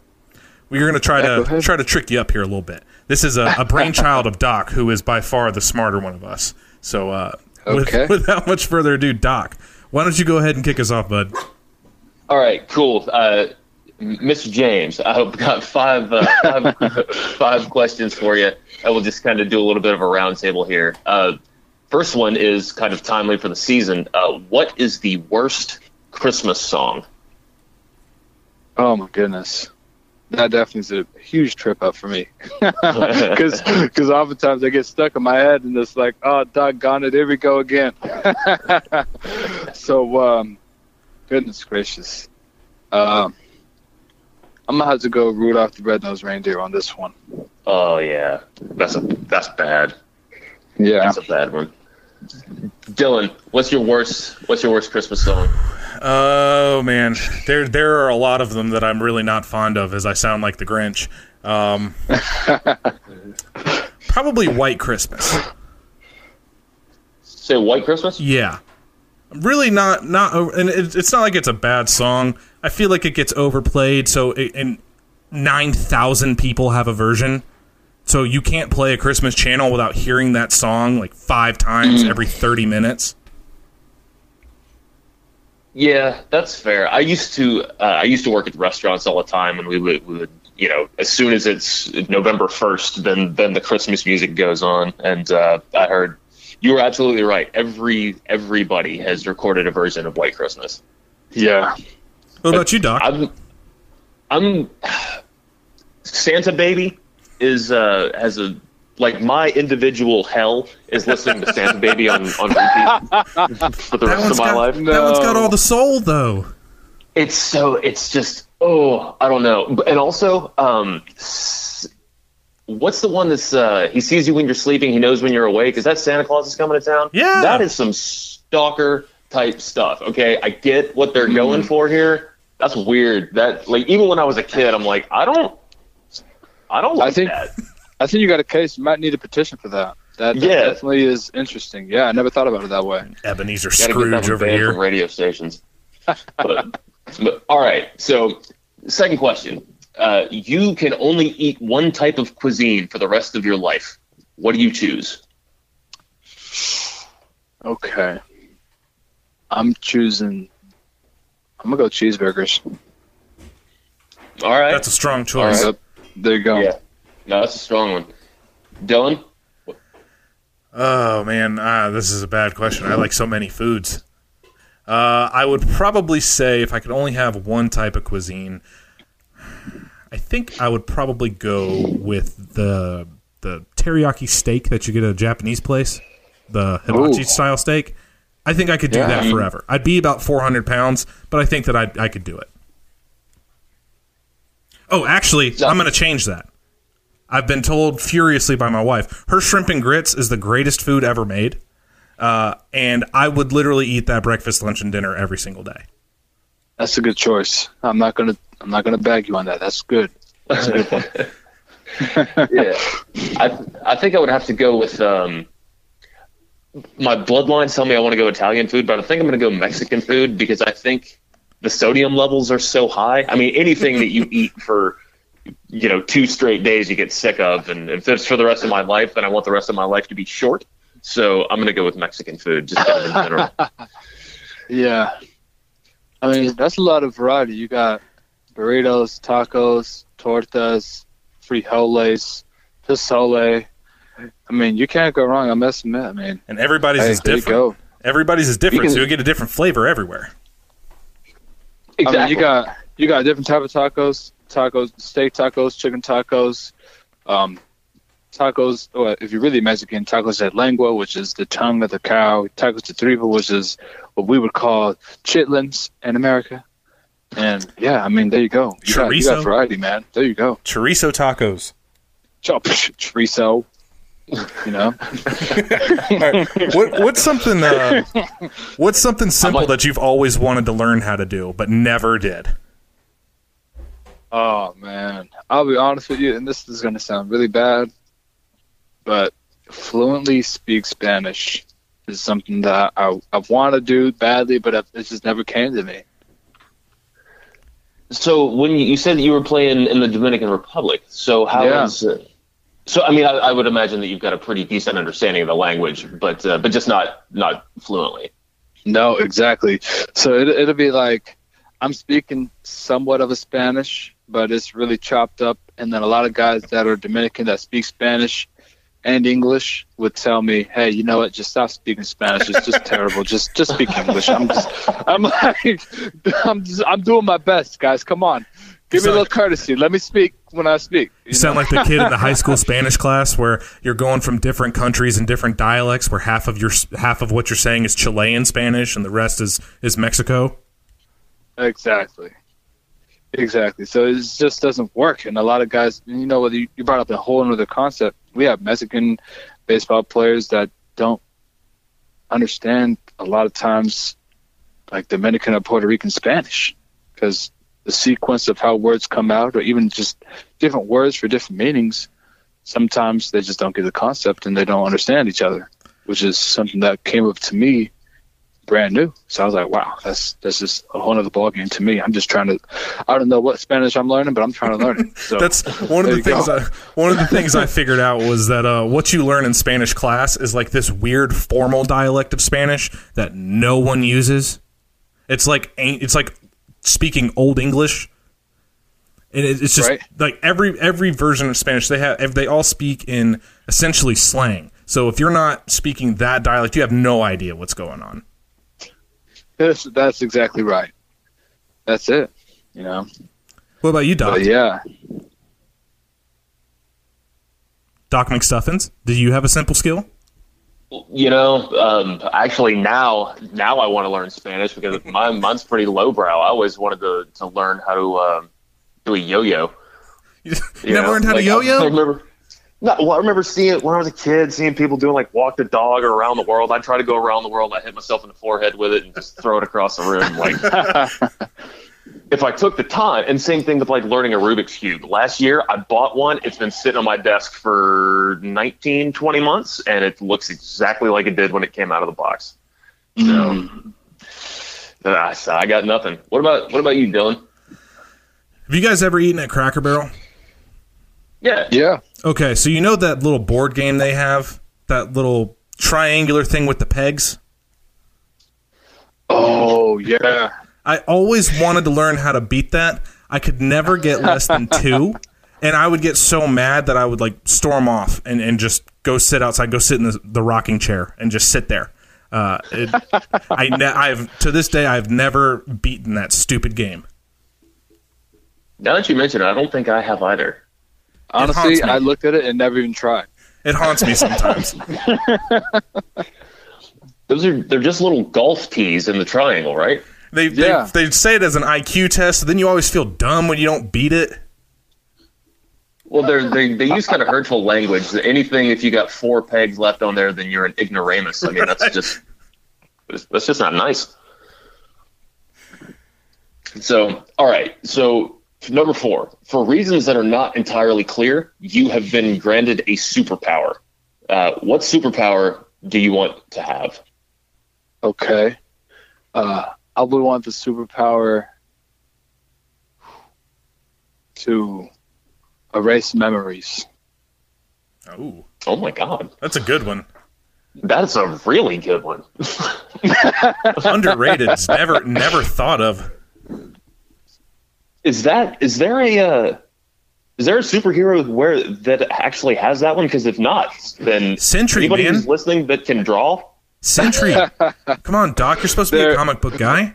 We're going to try Yeah, to try to trick you up here a little bit. This is a, a brainchild of Doc, who is by far the smarter one of us. So, uh, with- without much further ado, Doc, why don't you go ahead and kick us off, bud? All right, cool. Uh, Mr. James, I've got five, uh, five, five questions for you. I will just kind of do a little bit of a roundtable here. Uh, first one is kind of timely for the season. Uh, what is the worst Christmas song? Oh my goodness, that definitely is a huge trip up for me. Because because oftentimes I get stuck in my head and it's like, oh doggone it, here we go again. so um, goodness gracious, um, I'm gonna have to go Rudolph the Red-Nosed Reindeer on this one. Oh yeah, that's a that's bad. Yeah, That's a bad one. Dylan, what's your worst? What's your worst Christmas song? Oh man, there there are a lot of them that I'm really not fond of, as I sound like the Grinch. Um, probably White Christmas. Say White Christmas. Yeah, really not not, and it, it's not like it's a bad song. I feel like it gets overplayed, so it, and nine thousand people have a version. So you can't play a Christmas channel without hearing that song like five times every 30 minutes. Yeah, that's fair. I used to uh, I used to work at restaurants all the time, and we would, we would you know as soon as it's November first, then then the Christmas music goes on, and uh, I heard you were absolutely right. Every everybody has recorded a version of White Christmas. Yeah. What about you, Doc? I'm I'm Santa Baby is uh has a like my individual hell is listening to Santa Baby on on repeat for the rest of my got, life. That one's got all the soul, though. It's so it's just oh I don't know, and also um, what's the one that's uh, he sees you when you're sleeping, he knows when you're awake. Is that Santa Claus is coming to town? Yeah, that is some stalker type stuff. Okay, I get what they're going for here. That's weird. That like even when I was a kid, I'm like I don't I don't like I think that. I think you got a case. You might need a petition for that. That, that Yeah. definitely is interesting. Yeah, I never thought about it that way. Ebenezer Gotta get that Scrooge over here. from radio stations. but, but all right. So, second question: uh, You can only eat one type of cuisine for the rest of your life. What do you choose? Okay. I'm choosing. I'm gonna go cheeseburgers. All right. That's a strong choice. Yep. There you go. Yeah. No, that's a strong one. Dylan. Oh man, ah, this is a bad question. I like so many foods. Uh, I would probably say if I could only have one type of cuisine, I think I would probably go with the the teriyaki steak that you get at a Japanese place, the hibachi Ooh. style steak. I think I could do Yeah. that forever. I'd be about 400 pounds, but I think that I I could do it. Oh, actually, I'm going to change that. I've been told furiously by my wife, her shrimp and grits is the greatest food ever made. Uh, and I would literally eat that breakfast, lunch, and dinner every single day. That's a good choice. I'm not gonna. I'm not gonna bag you on that. That's good. That's a good one. yeah, I I think I would have to go with um. My bloodlines tell me I want to go Italian food, but I think I'm going to go Mexican food because I think the sodium levels are so high. I mean, anything that you eat for you know two straight days you get sick of, and if it's for the rest of my life, then I want the rest of my life to be short. So I'm going to go with Mexican food, just kind of in general. Yeah. I mean, that's a lot of variety. You got burritos, tacos, tortas, frijoles, pozole. I mean, you can't go wrong. I must admit. I mean, And everybody's Hey, is there you different. go. Everybody's is different, can- so you get a different flavor everywhere. I mean, you got you got different type of tacos, tacos, steak tacos, chicken tacos, um, tacos. Or if you're really Mexican, tacos de lengua, which is the tongue of the cow. Tacos de tripa, which is what we would call chitlins in America. And yeah, I mean, there you go. You got, you got variety, man. There you go. Chorizo tacos. Chop, chorizo. You know. All right. What, what's something? Uh, what's something simple that you've always wanted to learn how to do but never did? Oh man, I'll be honest with you, and this is gonna sound really bad, but fluently speak Spanish is something that I I want to do badly, but it just never came to me. So when you, you said that you were playing in the Dominican Republic, so how Yeah. is uh, so? I mean, I, I would imagine that you've got a pretty decent understanding of the language, but uh, but just not not fluently. No, exactly. So it, it'll be like I'm speaking somewhat of a Spanish, but it's really chopped up. And then a lot of guys that are Dominican that speak Spanish and English would tell me, "Hey, you know what? Just stop speaking Spanish. It's just terrible. Just just speak English." I'm just, I'm like, I'm just, I'm doing my best, guys. Come on, give me a little courtesy. Let me speak when I speak. You sound like the kid in the high school Spanish class where you're going from different countries and different dialects, where half of your half of what you're saying is Chilean Spanish and the rest is is Mexico. Exactly. Exactly. So it just doesn't work. And a lot of guys, you know, you, you brought up a whole other concept. We have Mexican baseball players that don't understand a lot of times like Dominican or Puerto Rican Spanish because the sequence of how words come out or even just different words for different meanings, sometimes they just don't get the concept and they don't understand each other, which is something that came up to me brand new. So I was like, wow, that's that's just a whole other ball game to me. I'm just trying to, I don't know what Spanish I'm learning, but I'm trying to learn it. So That's one of the things. go. I, one of the things I figured out was that uh, what you learn in Spanish class is like this weird formal dialect of Spanish that no one uses. It's like it's like speaking Old English, and it's just Right. like every every version of Spanish they have. They all speak in essentially slang. So if you're not speaking that dialect, you have no idea what's going on. That's, that's exactly right. That's it. You know. What about you, Doc? But yeah. Doc McStuffins, do you have a simple skill? You know, um, actually now now I want to learn Spanish because mine mine's pretty lowbrow. I always wanted to to learn how to um, do a yo-yo. You You never know, learned how to like, yo-yo? I remember. No, well, I remember seeing when I was a kid, seeing people doing like walk the dog or around the world. I try to go around the world. I hit myself in the forehead with it and just throw it across the room. Like, if I took the time, and same thing with like learning a Rubik's cube. Last year, I bought one. It's been sitting on my desk for 19, 20 months, and it looks exactly like it did when it came out of the box. So, hmm. uh, so I got nothing. What about what about you, Dylan? Have you guys ever eaten at Cracker Barrel? Yeah. Yeah. Okay, so you know that little board game they have, that little triangular thing with the pegs. Oh yeah. I always wanted to learn how to beat that. I could never get less than two, and I would get so mad that I would like storm off and, and just go sit outside, go sit in the, the rocking chair, and just sit there. Uh, it, I ne- I've to this day I've never beaten that stupid game. Now that you mention it, I don't think I have either. Honestly. I looked at it and never even tried. It haunts me sometimes. Those are they're just little golf tees in the triangle, right? They, Yeah. they they say it as an IQ test, then you always feel dumb when you don't beat it. Well, they're, they they use kind of hurtful language. Anything if you got four pegs left on there, then you're an ignoramus. I mean, that's just that's just not nice. So, all right. So, number four, for reasons that are not entirely clear, you have been granted a superpower. Uh, what superpower do you want to have? Okay. Uh, I would want the superpower to erase memories. Ooh, Oh my god, that's a good one. that's a really good one. Underrated. It's never never thought of. Is that is there a uh, is there a superhero where that actually has that one? Because if not, then Sentry, anybody man. who's listening that can draw. Sentry. Come on, Doc. You're supposed to be a comic book guy.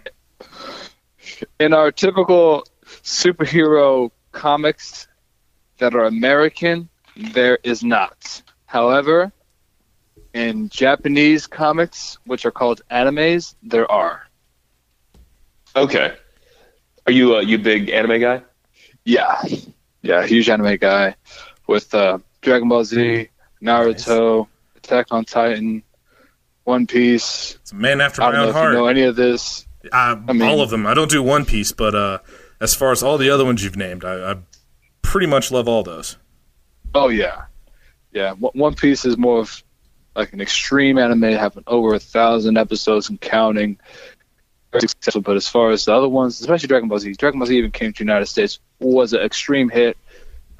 In our typical superhero comics that are American, there is not. However, in Japanese comics, which are called animes, there are. Okay, are you a you big anime guy? Yeah, yeah, huge anime guy with uh, Dragon Ball Z, Naruto, Attack on Titan, One Piece. It's a man after I my don't know own if you know any of this. Uh, I mean- all of them. I don't do One Piece, but uh, as far as all the other ones you've named, I, I pretty much love all those. Oh yeah, yeah. One One Piece is more of like an extreme anime, having over a thousand episodes and counting. Successful, but as far as the other ones, especially Dragon Ball Z, Dragon Ball Z even came to the United States was an extreme hit.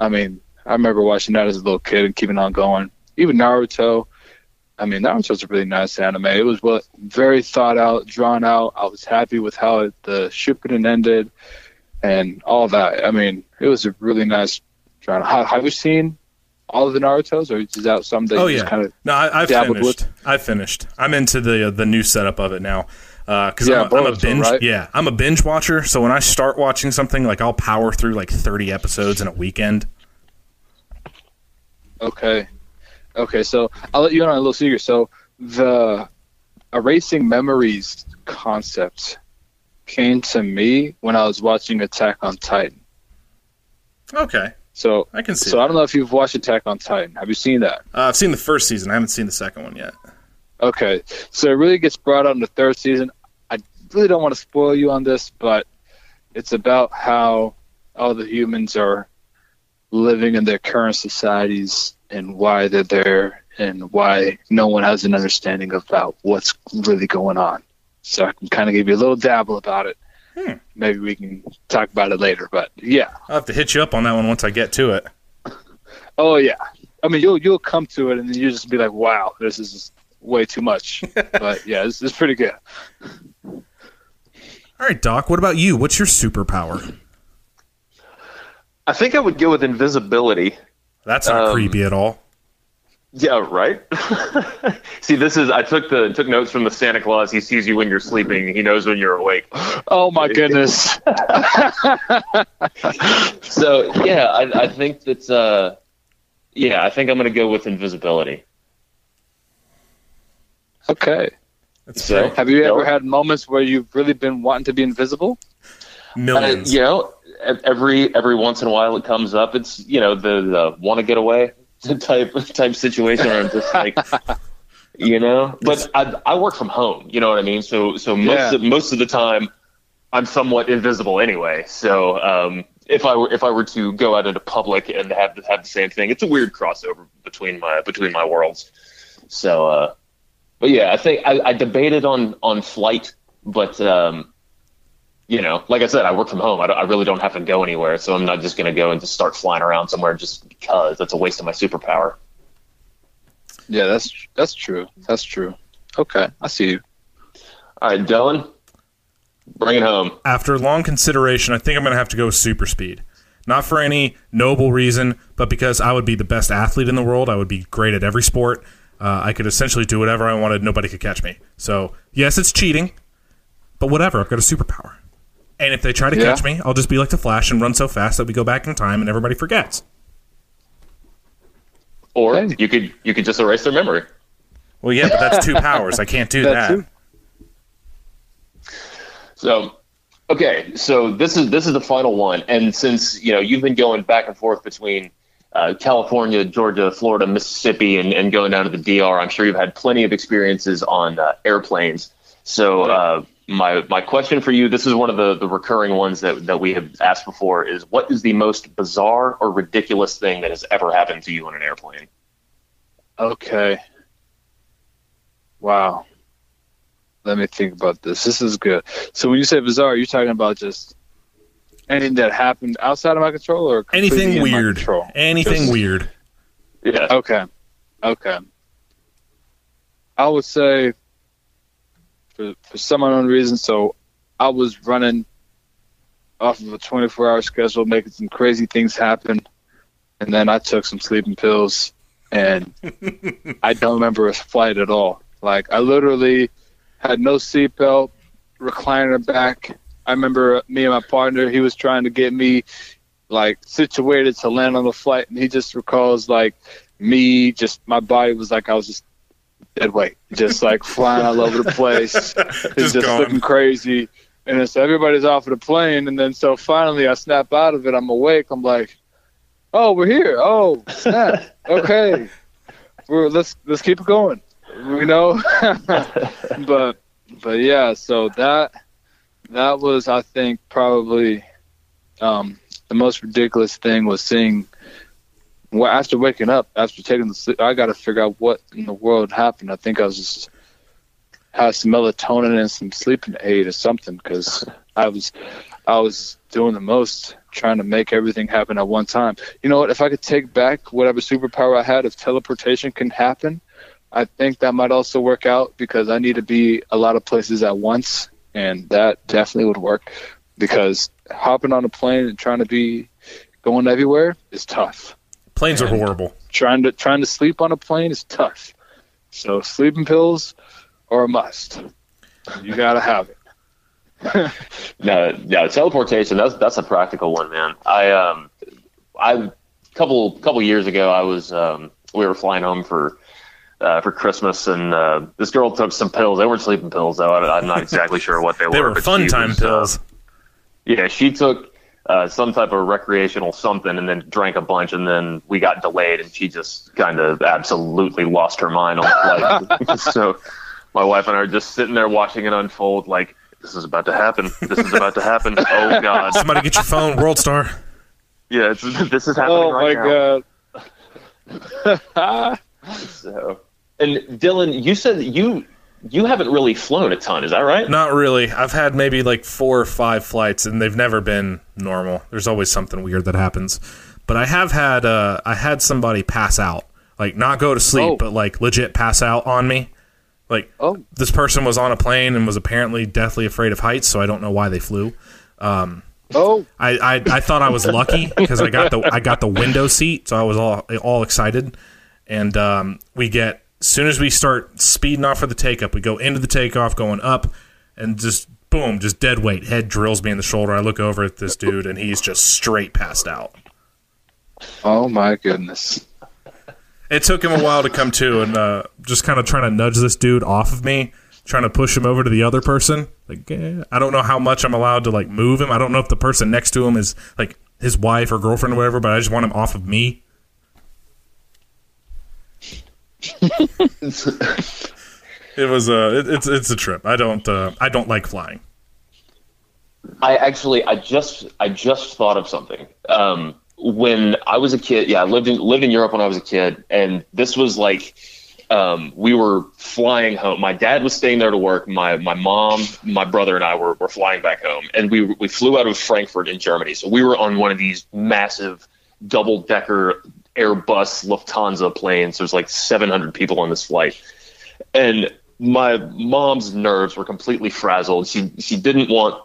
I mean, I remember watching that as a little kid and keeping on going. Even Naruto. I mean, Naruto's a really nice anime. It was well, very thought out, drawn out. I was happy with how it, the Shippuden ended and all that. I mean, it was a really nice drawn. Have, have you seen all of the Naruto's, or is that something that Oh yeah. just kind of no, I, I've dabbled finished. I've finished. I'm into the the new setup of it now. Because Yeah, I'm, a- I'm a binge, right? yeah, I'm a binge watcher. So when I start watching something, like I'll power through like 30 episodes in a weekend. Okay. Okay, so I'll let you in on a little secret. So the erasing memories concept came to me when I was watching Attack on Titan. Okay, So I can see. so that. I don't know if you've watched Attack on Titan. Have you seen that? Uh, I've seen the first season. I haven't seen the second one yet. Okay. So it really gets brought out in the third season. Really don't want to spoil you on this, but it's about how all the humans are living in their current societies and why they're there and why no one has an understanding about what's really going on. so I can kind of give you a little dabble about it. Hmm. Maybe we can talk about it later. But yeah, I'll have to hit you up on that one once I get to it. oh yeah. I mean, you'll you'll come to it and then you'll just be like, wow, this is way too much. but yeah, it's, it's pretty good. All right, Doc. What about you? What's your superpower? I think I would go with invisibility. That's not Um, creepy at all. Yeah, right. See, this is I took the took notes from the Santa Claus. He sees you when you're sleeping. He knows when you're awake. Oh my goodness. So yeah, I, I think that's uh, yeah, I think I'm gonna go with invisibility. okay. That's So great. Have you ever had moments where you've really been wanting to be invisible? Uh, you know, every every once in a while it comes up. It's you know the, the want to get away type type situation, or I'm just like, you know. But I I work from home. You know what I mean. So so most Yeah. of, most of the time, I'm somewhat invisible anyway. So um, if I were if I were to go out into public and have have the same thing, it's a weird crossover between my between my worlds. So, uh, but yeah, I think I, I debated on on flight, but um, you know, like I said, I work from home. I, don't- I really don't have to go anywhere, so I'm not just going to go and just start flying around somewhere just because. That's a waste of my superpower. Yeah, that's that's true. That's true. Okay, I see you. All right, Dylan, bring it home. After long consideration, I think I'm going to have to go with super speed. Not for any noble reason, but because I would be the best athlete in the world. I would be great at every sport. Uh, I could essentially do whatever I wanted. Nobody could catch me. So, yes, it's cheating, but whatever. I've got a superpower. And if they try to Yeah. catch me, I'll just be like the Flash and run so fast that we go back in time and everybody forgets. Or Hey. you could you could just erase their memory. Well, yeah, but that's two powers. I can't do That that. too. So, okay, so this is this is the final one, and since you know you've been going back and forth between uh, California, Georgia, Florida, Mississippi, and, and going down to the DR, I'm sure you've had plenty of experiences on uh, airplanes. So, uh, my my question for you, this is one of the, the recurring ones that, that we have asked before, is what is the most bizarre or ridiculous thing that has ever happened to you on an airplane? Okay. Wow. Let me think about this. This is good. So when you say bizarre, you're talking about just anything that happened outside of my control or Anything weird. control? Anything Just- weird. Yeah. Okay. Okay. I would say for for some unknown reason, so I was running off of a 24 hour schedule, making some crazy things happen, and then I took some sleeping pills, and I don't remember a flight at all. Like I literally had no seatbelt, recliner back. I remember me and my partner. He was trying to get me like situated to land on the flight, and he just recalls like me. Just my body was like I was just dead weight, just like flying all over the place, it's Just just gone. looking crazy. And so everybody's off of the plane, and then so finally I snap out of it. I'm awake. I'm like, oh, we're here. Oh, snap. okay, we're let's let's keep it going. You know, but but yeah. So that that was I think probably um, the most ridiculous thing was seeing. Well, after waking up, after taking the sleep, I got to figure out what in the world happened. I think I was just had some melatonin and some sleeping aid or something because I was I was doing the most trying to make everything happen at one time. You know what? If I could take back whatever superpower I had, if teleportation can happen, I think that might also work out because I need to be a lot of places at once, and that definitely would work. Because hopping on a plane and trying to be going everywhere is tough. Planes are horrible. Trying to trying to sleep on a plane is tough. So sleeping pills are a must. You gotta have it. No, no, teleportation. That's that's a practical one, man. I um, I couple couple years ago, I was um, we were flying home for uh, for Christmas, and uh, this girl took some pills. They weren't sleeping pills, though. I, I'm not exactly sure what they, They were. They were but fun time was, uh, pills. yeah, she took uh, some type of recreational something, and then drank a bunch, and then we got delayed, and she just kind of absolutely lost her mind on the flight. so my wife and I are just sitting there watching it unfold, like. This is about to happen. This is about to happen. Oh God! Somebody get your phone, World Star. Yeah, it's, this is happening Oh right my now. god. So, and Dylan, you said you you haven't really flown a ton, is that right? Not really. I've had maybe like four or five flights, and they've never been normal. There's always something weird that happens. But I have had uh, I had somebody pass out, like not go to sleep, Oh. but like legit pass out on me. Like Oh. this person was on a plane and was apparently deathly afraid of heights, so I don't know why they flew. Um, Oh, I, I, I thought I was lucky because I got the I got the window seat, so I was all all excited. And um, we get as soon as we start speeding off for the takeoff, we go into the takeoff, going up, and just boom, just dead weight. Head drills me in the shoulder. I look over at this dude, and he's just straight passed out. oh my goodness. It took him a while to come to, and uh, just kind of trying to nudge this dude off of me, trying to push him over to the other person. Like, eh, I don't know how much I'm allowed to like move him. I don't know if the person next to him is like his wife or girlfriend or whatever, but I just want him off of me. It was uh, it, it's it's a trip. I don't uh, I don't like flying. I actually, I just, I just thought of something. Um, when I was a kid, yeah, I lived in lived in Europe when I was a kid, and this was like, um, we were flying home. My dad was staying there to work. My my mom, my brother, and I were, were flying back home, and we we flew out of Frankfurt in Germany. So we were on one of these massive double decker Airbus Lufthansa planes. There's like 700 people on this flight, and my mom's nerves were completely frazzled. She she didn't want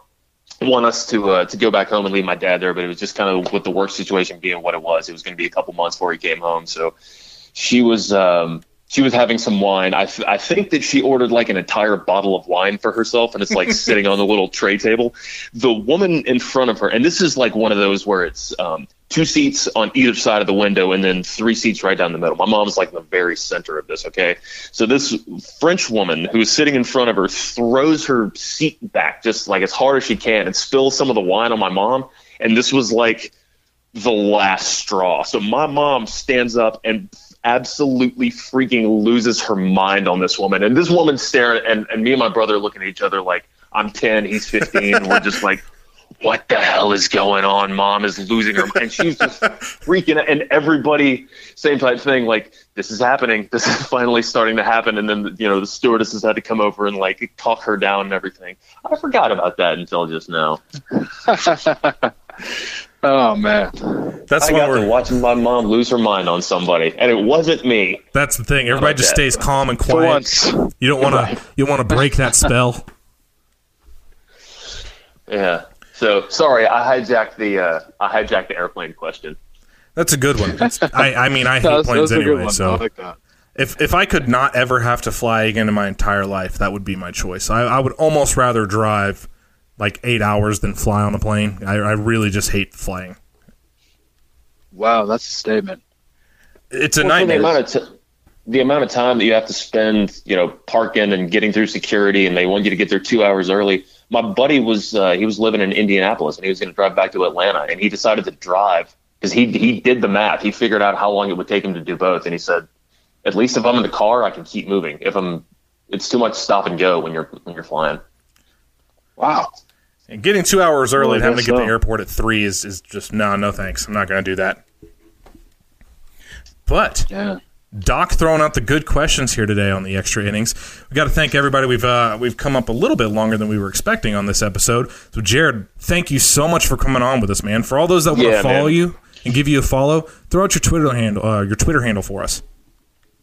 want us to uh, to go back home and leave my dad there, but it was just kind of with the work situation being what it was. It was going to be a couple months before he came home, so she was um, she was having some wine. I, I think that she ordered like an entire bottle of wine for herself, and it's like sitting on the little tray table. The woman in front of her, and this is like one of those where it's um, two seats on either side of the window, and then three seats right down the middle. My mom's like in the very center of this. Okay, so this French woman who's sitting in front of her throws her seat back just like as hard as she can and spills some of the wine on my mom, and this was like the last straw. So my mom stands up and absolutely freaking loses her mind on this woman. And this woman's staring, and, and me and my brother looking at each other like, I'm 10, he's 15. and we're just like, what the hell is going on? Mom is losing her mind. And she's just freaking out. And everybody, same type thing, like, this is happening. This is finally starting to happen. And then, you know, the stewardesses had to come over and, like, talk her down and everything. I forgot about that until just now. Oh man. That's I what got we're to watching my mom lose her mind on somebody, and it wasn't me. That's the thing. Everybody just that. stays calm and For quiet. once. You don't want to. You want to break that spell. Yeah. So sorry, I hijacked the uh, I hijacked the airplane question. That's a good one. I, I mean, I hate That planes was a good anyway. So like if if I could not ever have to fly again in my entire life, that would be my choice. I, I would almost rather drive like eight hours than fly on a plane. I, I really just hate flying. Wow, that's a statement. It's a Well, for the nightmare. amount of t- the amount of time that you have to spend, you know, parking and getting through security, and they want you to get there two hours early. My buddy was uh, he was living in Indianapolis, and he was going to drive back to Atlanta, and he decided to drive because he he did the math. He figured out how long it would take him to do both, and he said, at least if I'm in the car, I can keep moving. If I'm, it's too much stop and go when you're when you're flying. Wow. And getting two hours early Well, and having to get to the airport at three is, is just no, no thanks. I'm not going to do that. But Yeah. Doc throwing out the good questions here today on the extra innings. We got to thank everybody. We've uh, we've come up a little bit longer than we were expecting on this episode. So Jared, thank you so much for coming on with us, man. For all those that want to Yeah, follow man. you and give you a follow, throw out your Twitter handle, uh, your Twitter handle for us.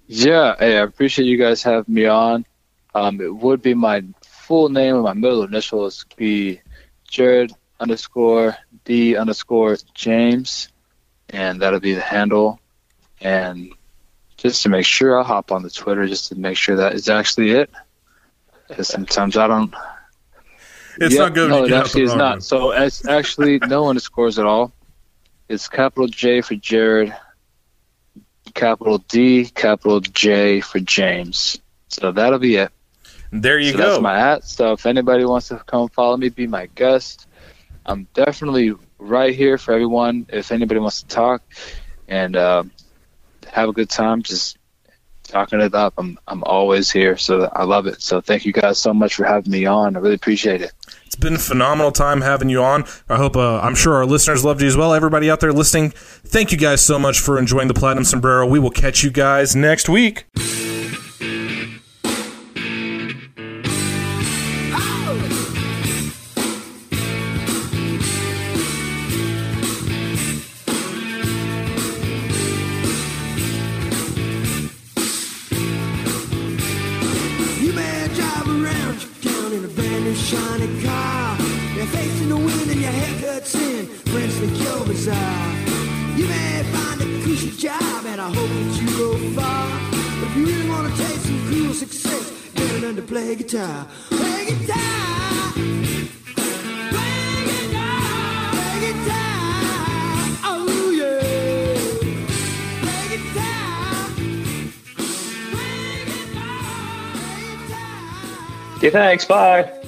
Yeah, hey, I appreciate you guys having me on. Um, it would be my full name and my middle initials be Jared underscore D underscore James, and that'll be the handle. And just to make sure, I'll hop on the Twitter just to make sure that is actually it. Because sometimes I don't. It's Yep, not good. No, it you get out actually is not. one. So it's actually no underscores at all. It's capital J for Jared, capital D, capital J for James. So that'll be it. There you so go. That's my at. So if anybody wants to come follow me, be my guest. I'm definitely right here for everyone. If anybody wants to talk and um, have a good time, just talking it up. I'm I'm always here, so I love it. So thank you guys so much for having me on. I really appreciate it. It's been a phenomenal time having you on. I hope, uh, I'm sure our listeners loved you as well. Everybody out there listening, thank you guys so much for enjoying the Platinum Sombrero. We will catch you guys next week. Get it under play guitar. Play guitar. Play guitar. Play guitar. Oh yeah. Play guitar. Okay, thanks. Bye.